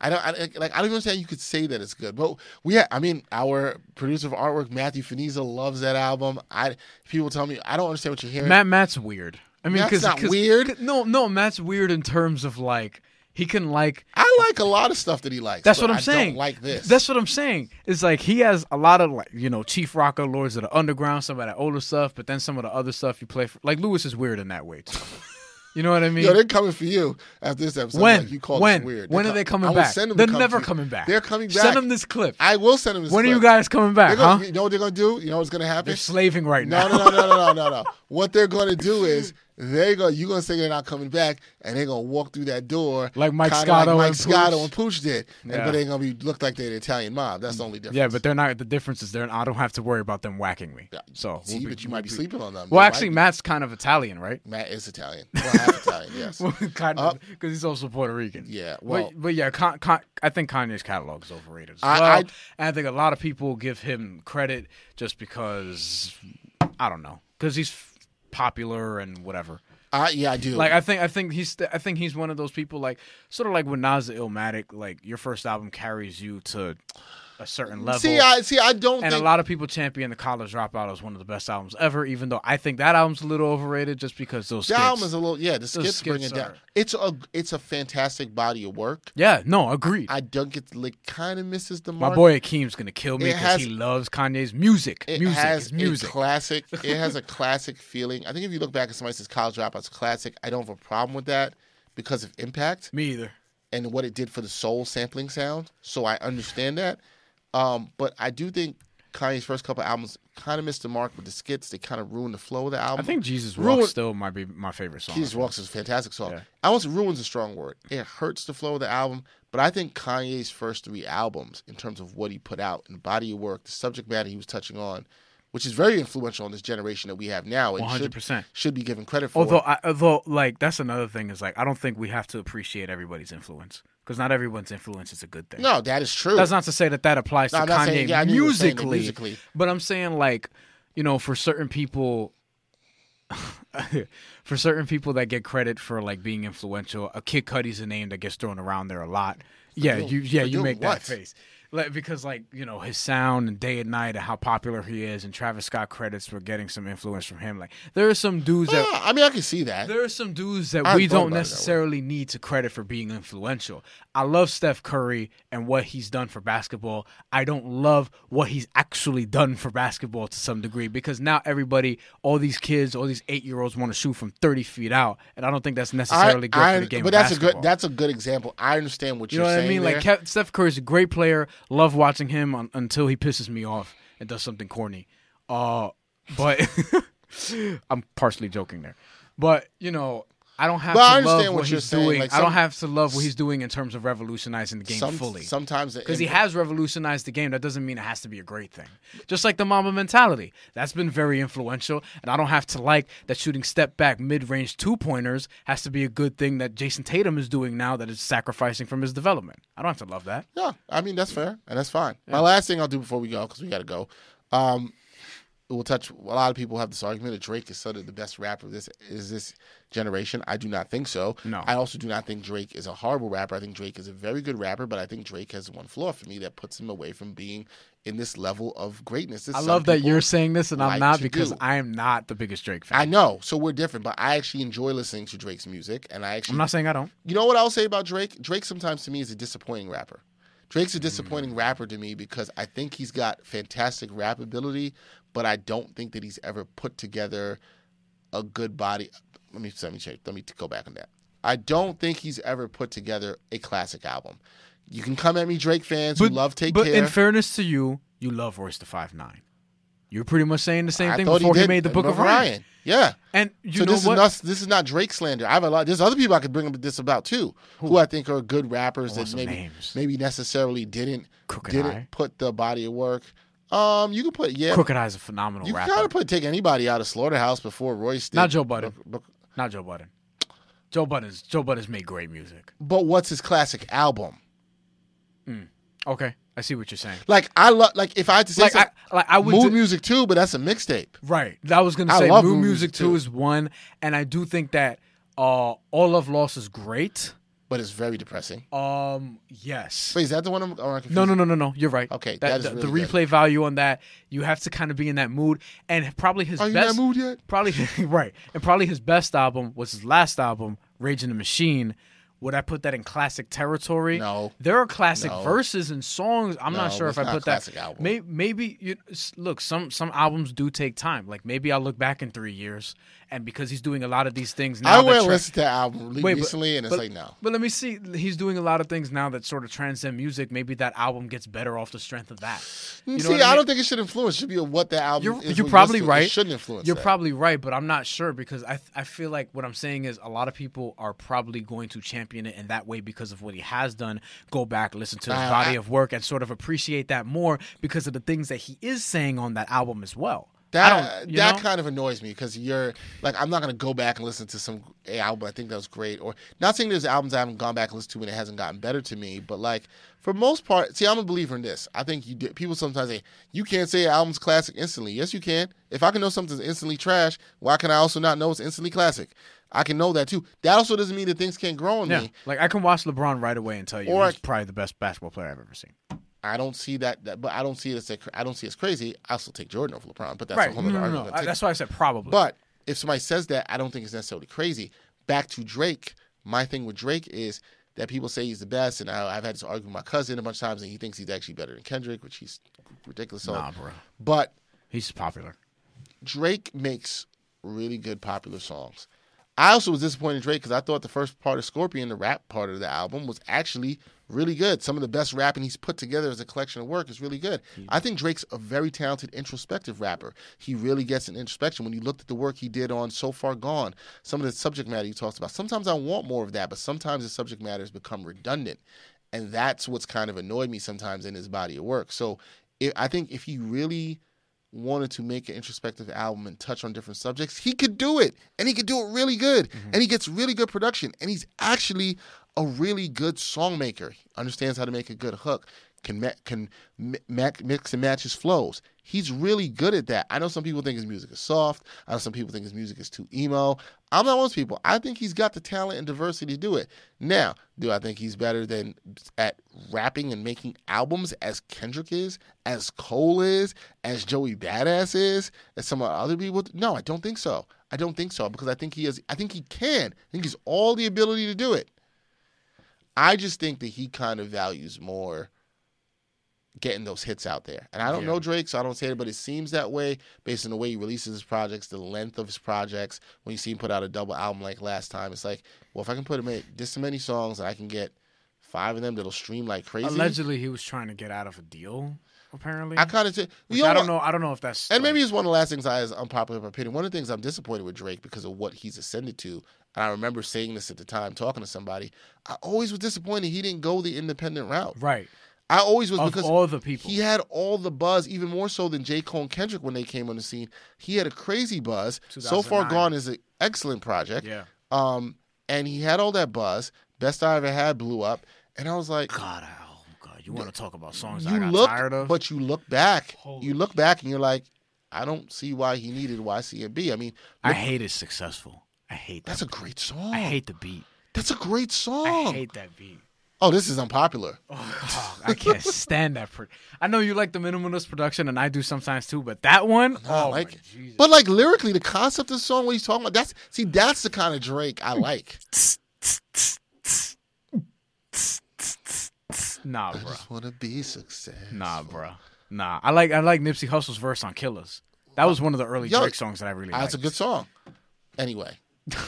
I don't I, like. I don't even understand. You could say that it's good, but we. Ha- I mean, our producer of artwork, Matthew Finiza, loves that album. I people tell me I don't understand what you're hearing. Matt Matt's weird. I mean, Matt's cause, not weird. No, no, Matt's weird in terms of like he can like. I like a lot of stuff that he likes. That's but what I'm I saying. Don't like this. That's what I'm saying. It's like he has a lot of like you know Chief Rocka, Lords of the Underground, some of that older stuff, but then some of the other stuff you play for. Like Lewis is weird in that way too. You know what I mean? Yo, they're coming for you after this episode. when? Like, you call when? this weird. When They're are they coming I back? Send them they're never coming back. They're coming back. Send them this clip. I will send them this. when are you guys coming back? Gonna, huh? You know what they're gonna do? You know what's gonna happen? They're slaving right No, now. no, no, no, no, no, no, no. What they're gonna do is they go. You're gonna say they're not coming back, and they're gonna walk through that door Like Mike Scotto like Mike and Scotto Pooch. and Pooch did, and, Yeah. but they're gonna be look like they're the Italian mob. That's the only difference. Yeah, but they're not. The difference is they're. I don't have to worry about them whacking me. Yeah. So See, we'll be- but you might be sleeping on them. Well, actually, Matt's kind of Italian, right? Matt is Italian. Well, half Italian. Yes. kind Uh, of because he's also Puerto Rican. Yeah, well- but, but yeah, Con, Con, I think Kanye's catalog is overrated as I- well. I- and I think a lot of people give him credit just because I don't know because he's popular and whatever. Uh, yeah, I do. Like I think I think he's I think he's one of those people like sort of like when Nas the Illmatic. Like your first album carries you to a certain level. see, I see. I don't and think a lot of people champion the College Dropout as one of the best albums ever, even though I think that album's a little overrated just because those the skits. album is a little. Yeah, the skits, bring skits it down. are- It's a it's a fantastic body of work. yeah, no, agreed. I don't get like kind of misses the mark. My boy Akeem's gonna kill me because he loves Kanye's music. It music has music. classic. It has a classic feeling. I think if you look back at somebody says College Dropout's classic, I don't have a problem with that because of impact me either. and what it did for the soul sampling sound. So I understand that. Um, but I do think Kanye's first couple albums kind of missed the mark with the skits. They kind of ruined the flow of the album. I think Jesus Ruin- Walk still might be my favorite song. Jesus Walks is a fantastic song. Yeah. I won't say ruins a strong word. It hurts the flow of the album, but I think Kanye's first three albums, in terms of what he put out and the body of work, the subject matter he was touching on, which is very influential in this generation that we have now, 100%. should be given credit for. Although, I, although, like that's another thing is like I don't think we have to appreciate everybody's influence because not everyone's influence is a good thing. no, that is true. That's not to say that that applies No, to Kanye saying- yeah, I knew you were saying that musically, musically. but I'm saying like, you know, for certain people, for certain people that get credit for like being influential, a Kid Cudi's a name that gets thrown around there a lot. Yeah, doing- you yeah you make what? that face. Like because like you know his sound and day and night and how popular he is, and Travis Scott credits for getting some influence from him. Like there are some dudes that Yeah, I mean, I can see that. there are some dudes that I we don't about it that way. necessarily need to credit for being influential. I love Steph Curry and what he's done for basketball. I don't love what he's actually done for basketball to some degree because now everybody, all these kids, all these eight year olds want to shoot from thirty feet out, and I don't think that's necessarily good for the game. but that's a good that's a good example. I understand what You you're know what I mean? Like there. Kev- Steph Curry's a great player. Love watching him un- until he pisses me off and does something corny. Uh, but I'm partially joking there. But you know, I don't have But I to love what, what you're he's saying. doing. Like, I don't have to love what he's doing in terms of revolutionizing the game Some- fully. sometimes Because he has revolutionized the game, that doesn't mean it has to be a great thing. Just like the Mamba mentality, that's been very influential. And I don't have to like that shooting step back mid range two pointers has to be a good thing that Jayson Tatum is doing now that is sacrificing from his development. I don't have to love that. Yeah, I mean that's fair and that's fine. My last thing I'll do before we go because we got to go. Um, we'll touch. A lot of people have this argument that Drake is sort of the best rapper of this is this generation. I do not think so. No. I also do not think Drake is a horrible rapper. I think Drake is a very good rapper, but I think Drake has one flaw for me that puts him away from being in this level of greatness. I love that you're saying this and I'm not because do. I am not the biggest Drake fan. I know, so we're different, but I actually enjoy listening to Drake's music, and I actually I'm not saying I don't. you know what I'll say about Drake? Drake sometimes to me is a disappointing rapper. Drake's a disappointing mm. rapper to me because I think he's got fantastic rap ability, but I don't think that he's ever put together a good body. Let me let me check. Let me go back on that. I don't think he's ever put together a classic album. You can come at me, Drake fans who love Take but Care. in fairness to you, you love Royce da 5'9". You're pretty much saying the same I thing before he, did made the Book of Ryan. Ryan. Yeah. And you so know this what? is not this is not Drake slander. I have a lot. There's other people I could bring up this about too, who, I think are good rappers that maybe names. maybe necessarily didn't Crooked didn't Eye. put the body of work. Um, you can put yeah, Crooked I's a phenomenal you of put take anybody out of Slaughterhouse before Royce did. Not Joe Budden. Book- Not Joe Budden. Joe Budden's Joe Budden's made great music. But what's his classic album? Okay, I see what you're saying. Like I love like if I had to say Like I, like I would mood do- music too, but that's a mixtape. Right. That was gonna I say Moon Music Music, too. is one, and I do think that uh, All of loss is great. But it's very depressing. Um, yes. Wait, is that the one I'm, am No, no, no, no, no. You're right. Okay, that, that is the, the really good. replay value on that, you have to kind of be in that mood, and probably his Are you best in that mood yet? Probably right, and probably his best album was his last album, Rage & the Machine. Would I put that in classic territory? No. There are classic No. verses and songs. I'm not sure if I put that. album. May, maybe you look some some albums do take time. Like maybe I'll look back in three years, and because he's doing a lot of these things now. I went tra- listened to that album Wait, but- recently, and it's but- like no. But let me see. He's doing a lot of things now that sort of transcend music. Maybe that album gets better off the strength of that. You See, I, mean? don't think it should influence. It should be what the album You're, is. you're probably listen right. It shouldn't influence. You're that. probably right, but I'm not sure because I I feel like what I'm saying is a lot of people are probably going to champion it in that way because of what he has done. Go back, listen to his Uh, body I- of work, and sort of appreciate that more because of the things that he is saying on that album as well. That that know? kind of annoys me because you're like I'm not gonna go back and listen to some a album. I think that was great. Or not saying there's albums I haven't gone back and listened to and it hasn't gotten better to me but like for most part see I'm a believer in this. I think you do, people sometimes say you can't say an album's classic instantly. Yes you can. If I can know something's instantly trash why can I also not know it's instantly classic? I can know that too. That also doesn't mean that things can't grow on yeah, me. like I can watch LeBron right away and tell you Or he's I- probably the best basketball player I've ever seen. I don't see that, that but I don't see it as a, I don't see it as crazy I still take Jordan over LeBron but that's right? a whole No, other no, argument no. I- That's why I said probably. But if somebody says that, I don't think it's necessarily crazy. Back to Drake, my thing with Drake is that people say he's the best, and I, I've had this argument with my cousin a bunch of times, and he thinks he's actually better than Kendrick, which he's ridiculous. on. nah, bro, But he's popular. Drake makes really good popular songs. I also was disappointed in Drake because I thought the first part of Scorpion, the rap part of the album, was actually really good. Some of the best rapping he's put together as a collection of work is really good. I think Drake's a very talented introspective rapper. He really gets an introspection. When you looked at the work he did on So Far Gone, some of the subject matter he talks about, sometimes I want more of that, but sometimes the subject matter has become redundant. And that's what's kind of annoyed me sometimes in his body of work. So it, I think if he really wanted to make an introspective album and touch on different subjects, he could do it. And he could do it really good. Mm-hmm. And he gets really good production. And he's actually a really good song maker. He understands how to make a good hook. Can can mix and match his flows. He's really good at that. I know some people think his music is soft. I know some people think his music is too emo. I'm not one of those people. I think he's got the talent and diversity to do it. Now, do I think he's better than at rapping and making albums as Kendrick is, as Cole is, as Joey Badass is, as some other people? No, I don't think so. I don't think so because I think he has. I think he can. I think he's all the ability to do it. I just think that he kind of values more getting those hits out there. And I don't Yeah. know Drake, so I don't say it, but it seems that way based on the way he releases his projects, the length of his projects. When you see him put out a double album like last time, it's like, well, if I can put him in this many songs and I can get five of them that'll stream like crazy. Allegedly, he was trying to get out of a deal. Apparently, I kind of, Which you know I don't know. I don't know if that's And like- maybe it's one of the last things I, as unpopular opinion. One of the things I'm disappointed with Drake because of what he's ascended to. And I remember saying this at the time, talking to somebody. I always was disappointed he didn't go the independent route. right I always was of because all the people. he had all the buzz, even more so than J. Cole and Kendrick when they came on the scene. He had a crazy buzz. So Far Gone is an excellent project. yeah. Um, and he had all that buzz. Best I ever had blew up, and I was like, God, oh God, you want to talk about songs I you got look, tired of? but you look back, Holy you look back, and you're like, I don't see why he needed YMCMB. I mean, I hate it successful. I hate that. that's a great song. I hate the beat. That's a great song. I hate that beat. Oh, this is unpopular. Oh, I can't stand that. Pro- I know you like the minimalist production, and I do sometimes too. But that one, I oh like my it. Jesus. But like lyrically, the concept of the song, what he's talking about, that's see, that's the kind of Drake I like. nah, bro. I just want to be success. Nah, bro. Nah, I like I like Nipsey Hussle's verse on "Killers." That was one of the early Yo, Drake songs that I really liked. That's a good song. Anyway,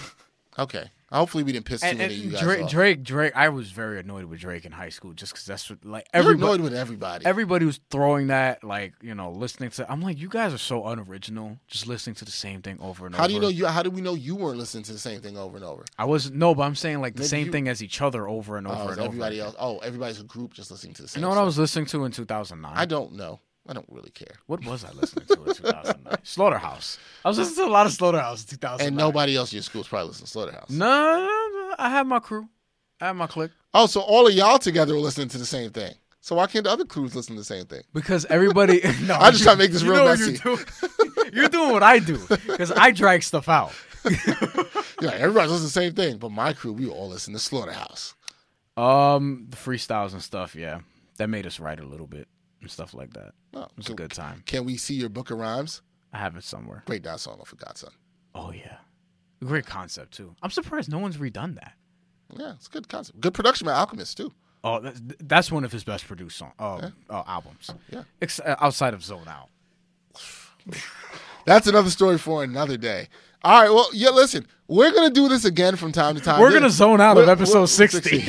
okay. Hopefully, we didn't piss too And, many of you and guys Drake, off. Drake, Drake, I was very annoyed with Drake in high school just because that's what, like You're everybody, annoyed with everybody. everybody was throwing that, like you know, listening to. I'm like, you guys are so unoriginal, just listening to the same thing over and over. how do you know you? How do we know you weren't listening to the same thing over and over? I was no, but I'm saying like the Maybe same you- thing as each other over and oh, over Oh, and is over. everybody else? Oh, everybody's a group just listening to the same You know what I was listening to in 2009? I don't know. I don't really care. What was I listening to in 2009? Slaughterhouse. I was listening to a lot of Slaughterhouse in 2009. And nobody else in your school is probably listening to Slaughterhouse. No, no, no, I have my crew. I have my clique. Oh, so all of y'all together were listening to the same thing. So why can't the other crews listen to the same thing? Because everybody. no, I'm just you- trying to make this real messy. You're doing, you're doing what I do because I drag stuff out. Yeah, everybody's listening to the same thing, but my crew, we all listen to Slaughterhouse. Um, the freestyles and stuff. Yeah, that made us write a little bit and stuff like that. Oh, It was so a good time. Can we see your book of rhymes? I have it somewhere. Break down song for God's Son. Oh yeah, great concept too. I'm surprised no one's redone that. Yeah, it's a good concept. Good production by Alchemist too. Oh, that's, that's one of his best produced song, uh, uh, albums. Yeah. Ex- uh, outside of Zone Out. That's another story for another day. All right, well, yeah, listen, we're gonna do this again from time to time. We're gonna zone out of We're- episode we're- 60.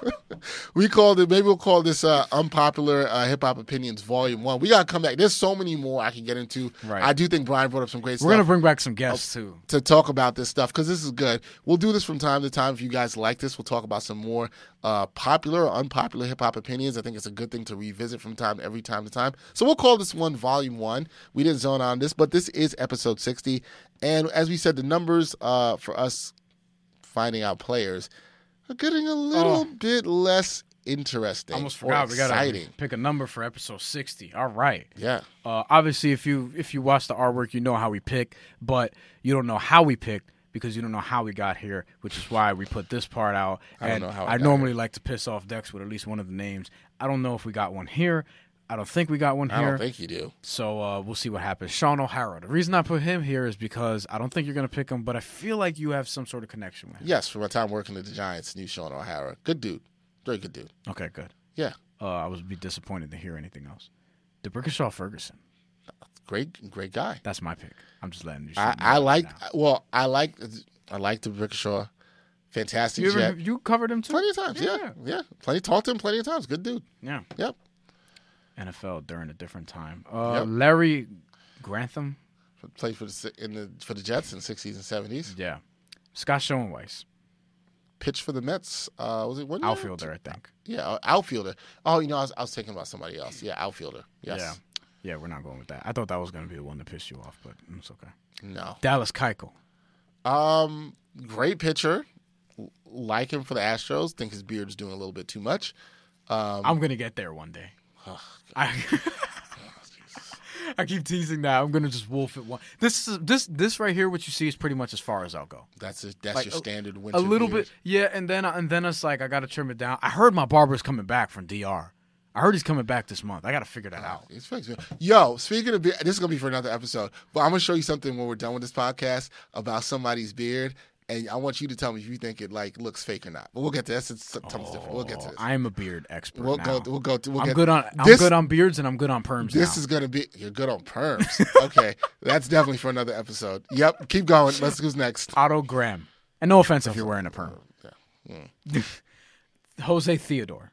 we called it. Maybe we'll call this uh, unpopular uh, hip hop opinions volume one. We gotta come back. There's so many more I can get into. Right. I do think Brian brought up some great We're gonna bring back some guests too. to talk about this stuff because this is good. We'll do this from time to time. If you guys like this, we'll talk about some more uh, popular or unpopular hip hop opinions. I think it's a good thing to revisit from time every time to time. So we'll call this one Volume One. We didn't zone on this, but this is episode sixty. And as we said, the numbers uh, for us finding out players are getting a little Oh. bit less interesting. Almost or forgot we gotta pick a number for episode 60. All right. Yeah. Uh, obviously, if you if you watch the artwork, you know how we pick, but you don't know how we picked because you don't know how we got here, which is why we put this part out. I don't and know how I normally like to piss off Dex with at least one of the names. I don't know if we got one here. I don't think we got one here. I don't think you do. So uh, we'll see what happens. Sean O'Hara. The reason I put him here is because I don't think you're going to pick him, but I feel like you have some sort of connection with him. Yes, from my time working at the Giants, knew Sean O'Hara. Good dude. Very good dude. Okay, good. Yeah. Uh, I would be disappointed to hear anything else. D'Brickashaw Ferguson. Great, great guy. That's my pick. I'm just letting you. I, I like. Well, I like. I like the Rickshaw. Fantastic You, ever, you covered him too. Plenty of times. Yeah. yeah, Plenty. Talked to him plenty of times. Good dude. Yeah. Yep. NFL during a different time. Uh, Yep. Larry Grantham. Played for the in the for the Jets in the sixties and seventies. Yeah. Scott Schoenweis. Pitched for the Mets. Uh, was it one year? Outfielder, I think. Yeah, uh, outfielder. Oh, you know, I was, I was thinking about somebody else. Yeah, outfielder. Yes. Yeah. Yeah, we're not going with that. I thought that was going to be the one that pissed you off, but it's okay. No. Dallas Keuchel. Um, great pitcher. Like him for the Astros. Think his beard's doing a little bit too much. Um, I'm gonna get there one day. I, I keep teasing that I'm gonna just wolf it one. This is this this right here, what you see is pretty much as far as I'll go. that's a, that's Like, your standard winter. A little beard. bit, yeah, and then and then it's like I gotta trim it down. I heard my barber's coming back from DR. I heard he's coming back this month. I gotta figure that oh, out. It's fixed. Yo, speaking of beard, this is gonna be for another episode, but I'm gonna show you something when we're done with this podcast about somebody's beard, and I want you to tell me if you think it like looks fake or not. But we'll get to this. It's something different. We'll get to oh, this. I am a beard expert. We'll now. go. We'll go. To, we'll I'm get, good on I'm this, good on beards and I'm good on perms. This now. is gonna be. You're good on perms. okay, that's definitely for another episode. Yep. Keep going. Let's who's next. Otto Graham. And no offense if you're wearing a perm. Oh, yeah. Hmm. Jose Theodore,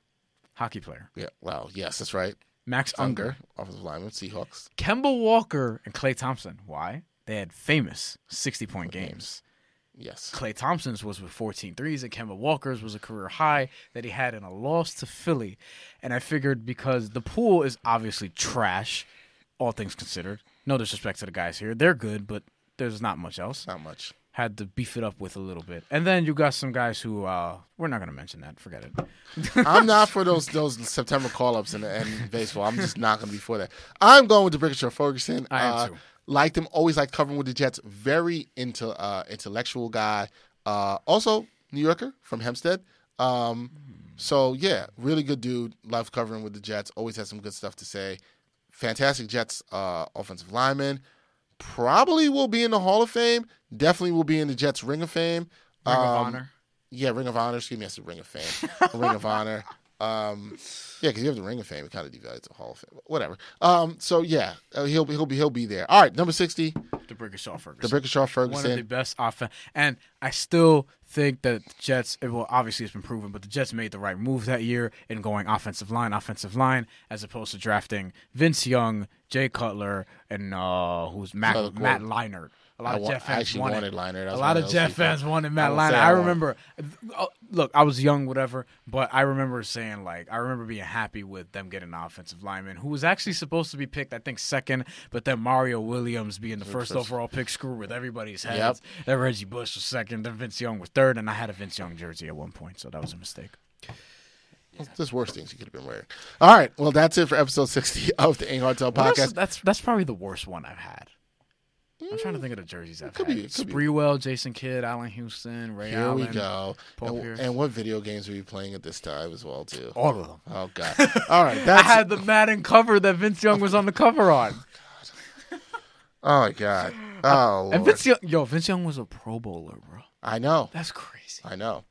hockey player. Yeah. Wow. yes, that's right. Max Unger. Unger, offensive lineman, Seahawks. Kemba Walker and Klay Thompson. Why? They had famous 60 point games. Yes. Klay Thompson's was with 14 threes, and Kemba Walker's was a career high that he had in a loss to Philly. And I figured because the pool is obviously trash, all things considered. No disrespect to the guys here. They're good, but there's not much else. Not much. Had to beef it up with a little bit. And then you got some guys who, uh, we're not going to mention that. Forget it. I'm not for those those September call ups in, in baseball. I'm just not going to be for that. I'm going with D'Brickashaw Ferguson. I am uh, too. Liked him. Always liked covering with the Jets. Very into uh, intellectual guy. Uh, also New Yorker from Hempstead. Um, so yeah, really good dude. Love covering with the Jets. Always has some good stuff to say. Fantastic Jets uh, offensive lineman. Probably will be in the Hall of Fame. Definitely will be in the Jets Ring of Fame. Ring of Um, Honor. yeah, Ring of Honor. Excuse me, I said Ring of Fame. Ring of Honor. Um, yeah, because you have the Ring of Fame. It kind of devalues the Hall of Fame. Whatever. Um, so yeah, uh, he'll he'll be he'll be there. All right, number sixty, D'Brickashaw Ferguson. the Brickishaw one of the best offense. And I still think that the Jets, it- well, obviously it's been proven, but the Jets made the right move that year in going offensive line, offensive line, as opposed to drafting Vince Young, Jay Cutler, and uh, who's Matt, Matt. Leinart. A lot I of wa- Jet I fans actually wanted, wanted. That A lot of Jet fans people. wanted I Matt will say I I remember. uh, Look, I was young, whatever, but I remember saying like I remember being happy with them getting an offensive lineman who was actually supposed to be picked, I think second, but then Mario Williams being the first overall pick screw with everybody's heads. Then Reggie Bush was second, then Vince Young was third, and I had a Vince Young jersey at one point, so that was a mistake. There's worse things you could have been wearing. All right, well that's it for episode sixty of the Ain't Hard Tell else- podcast. that's that's probably the worst one I've had. I'm trying to think of the jerseys I've could had. be, it could be. Jason Kidd, Allan Houston, Ray Here Allen. we go. Paul And, and what video games were you playing at this time as well too? All of them. Oh god. All right, I had the Madden cover that Vince Young was on the cover on. Oh my god. Oh And Vince Young, yo, Vince Young was a Pro Bowler, bro. I know. That's crazy. I know.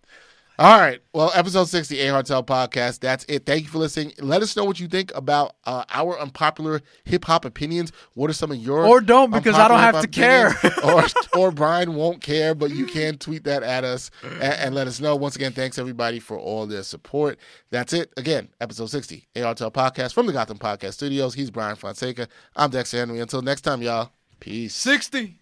All right. Well, episode 60, A Hotel Podcast. That's it. Thank you for listening. Let us know what you think about uh, our unpopular hip hop opinions. What are some of your Or don't, because I don't have to hip-hop or or Brian won't care, but you can tweet that at us and, and let us know. Once again, thanks everybody for all their support. That's it. Again, episode 60, A Hotel Podcast from the Gotham Podcast Studios. He's Brian Fonseca. I'm Dexter Henry. Until next time, y'all. Peace. 60.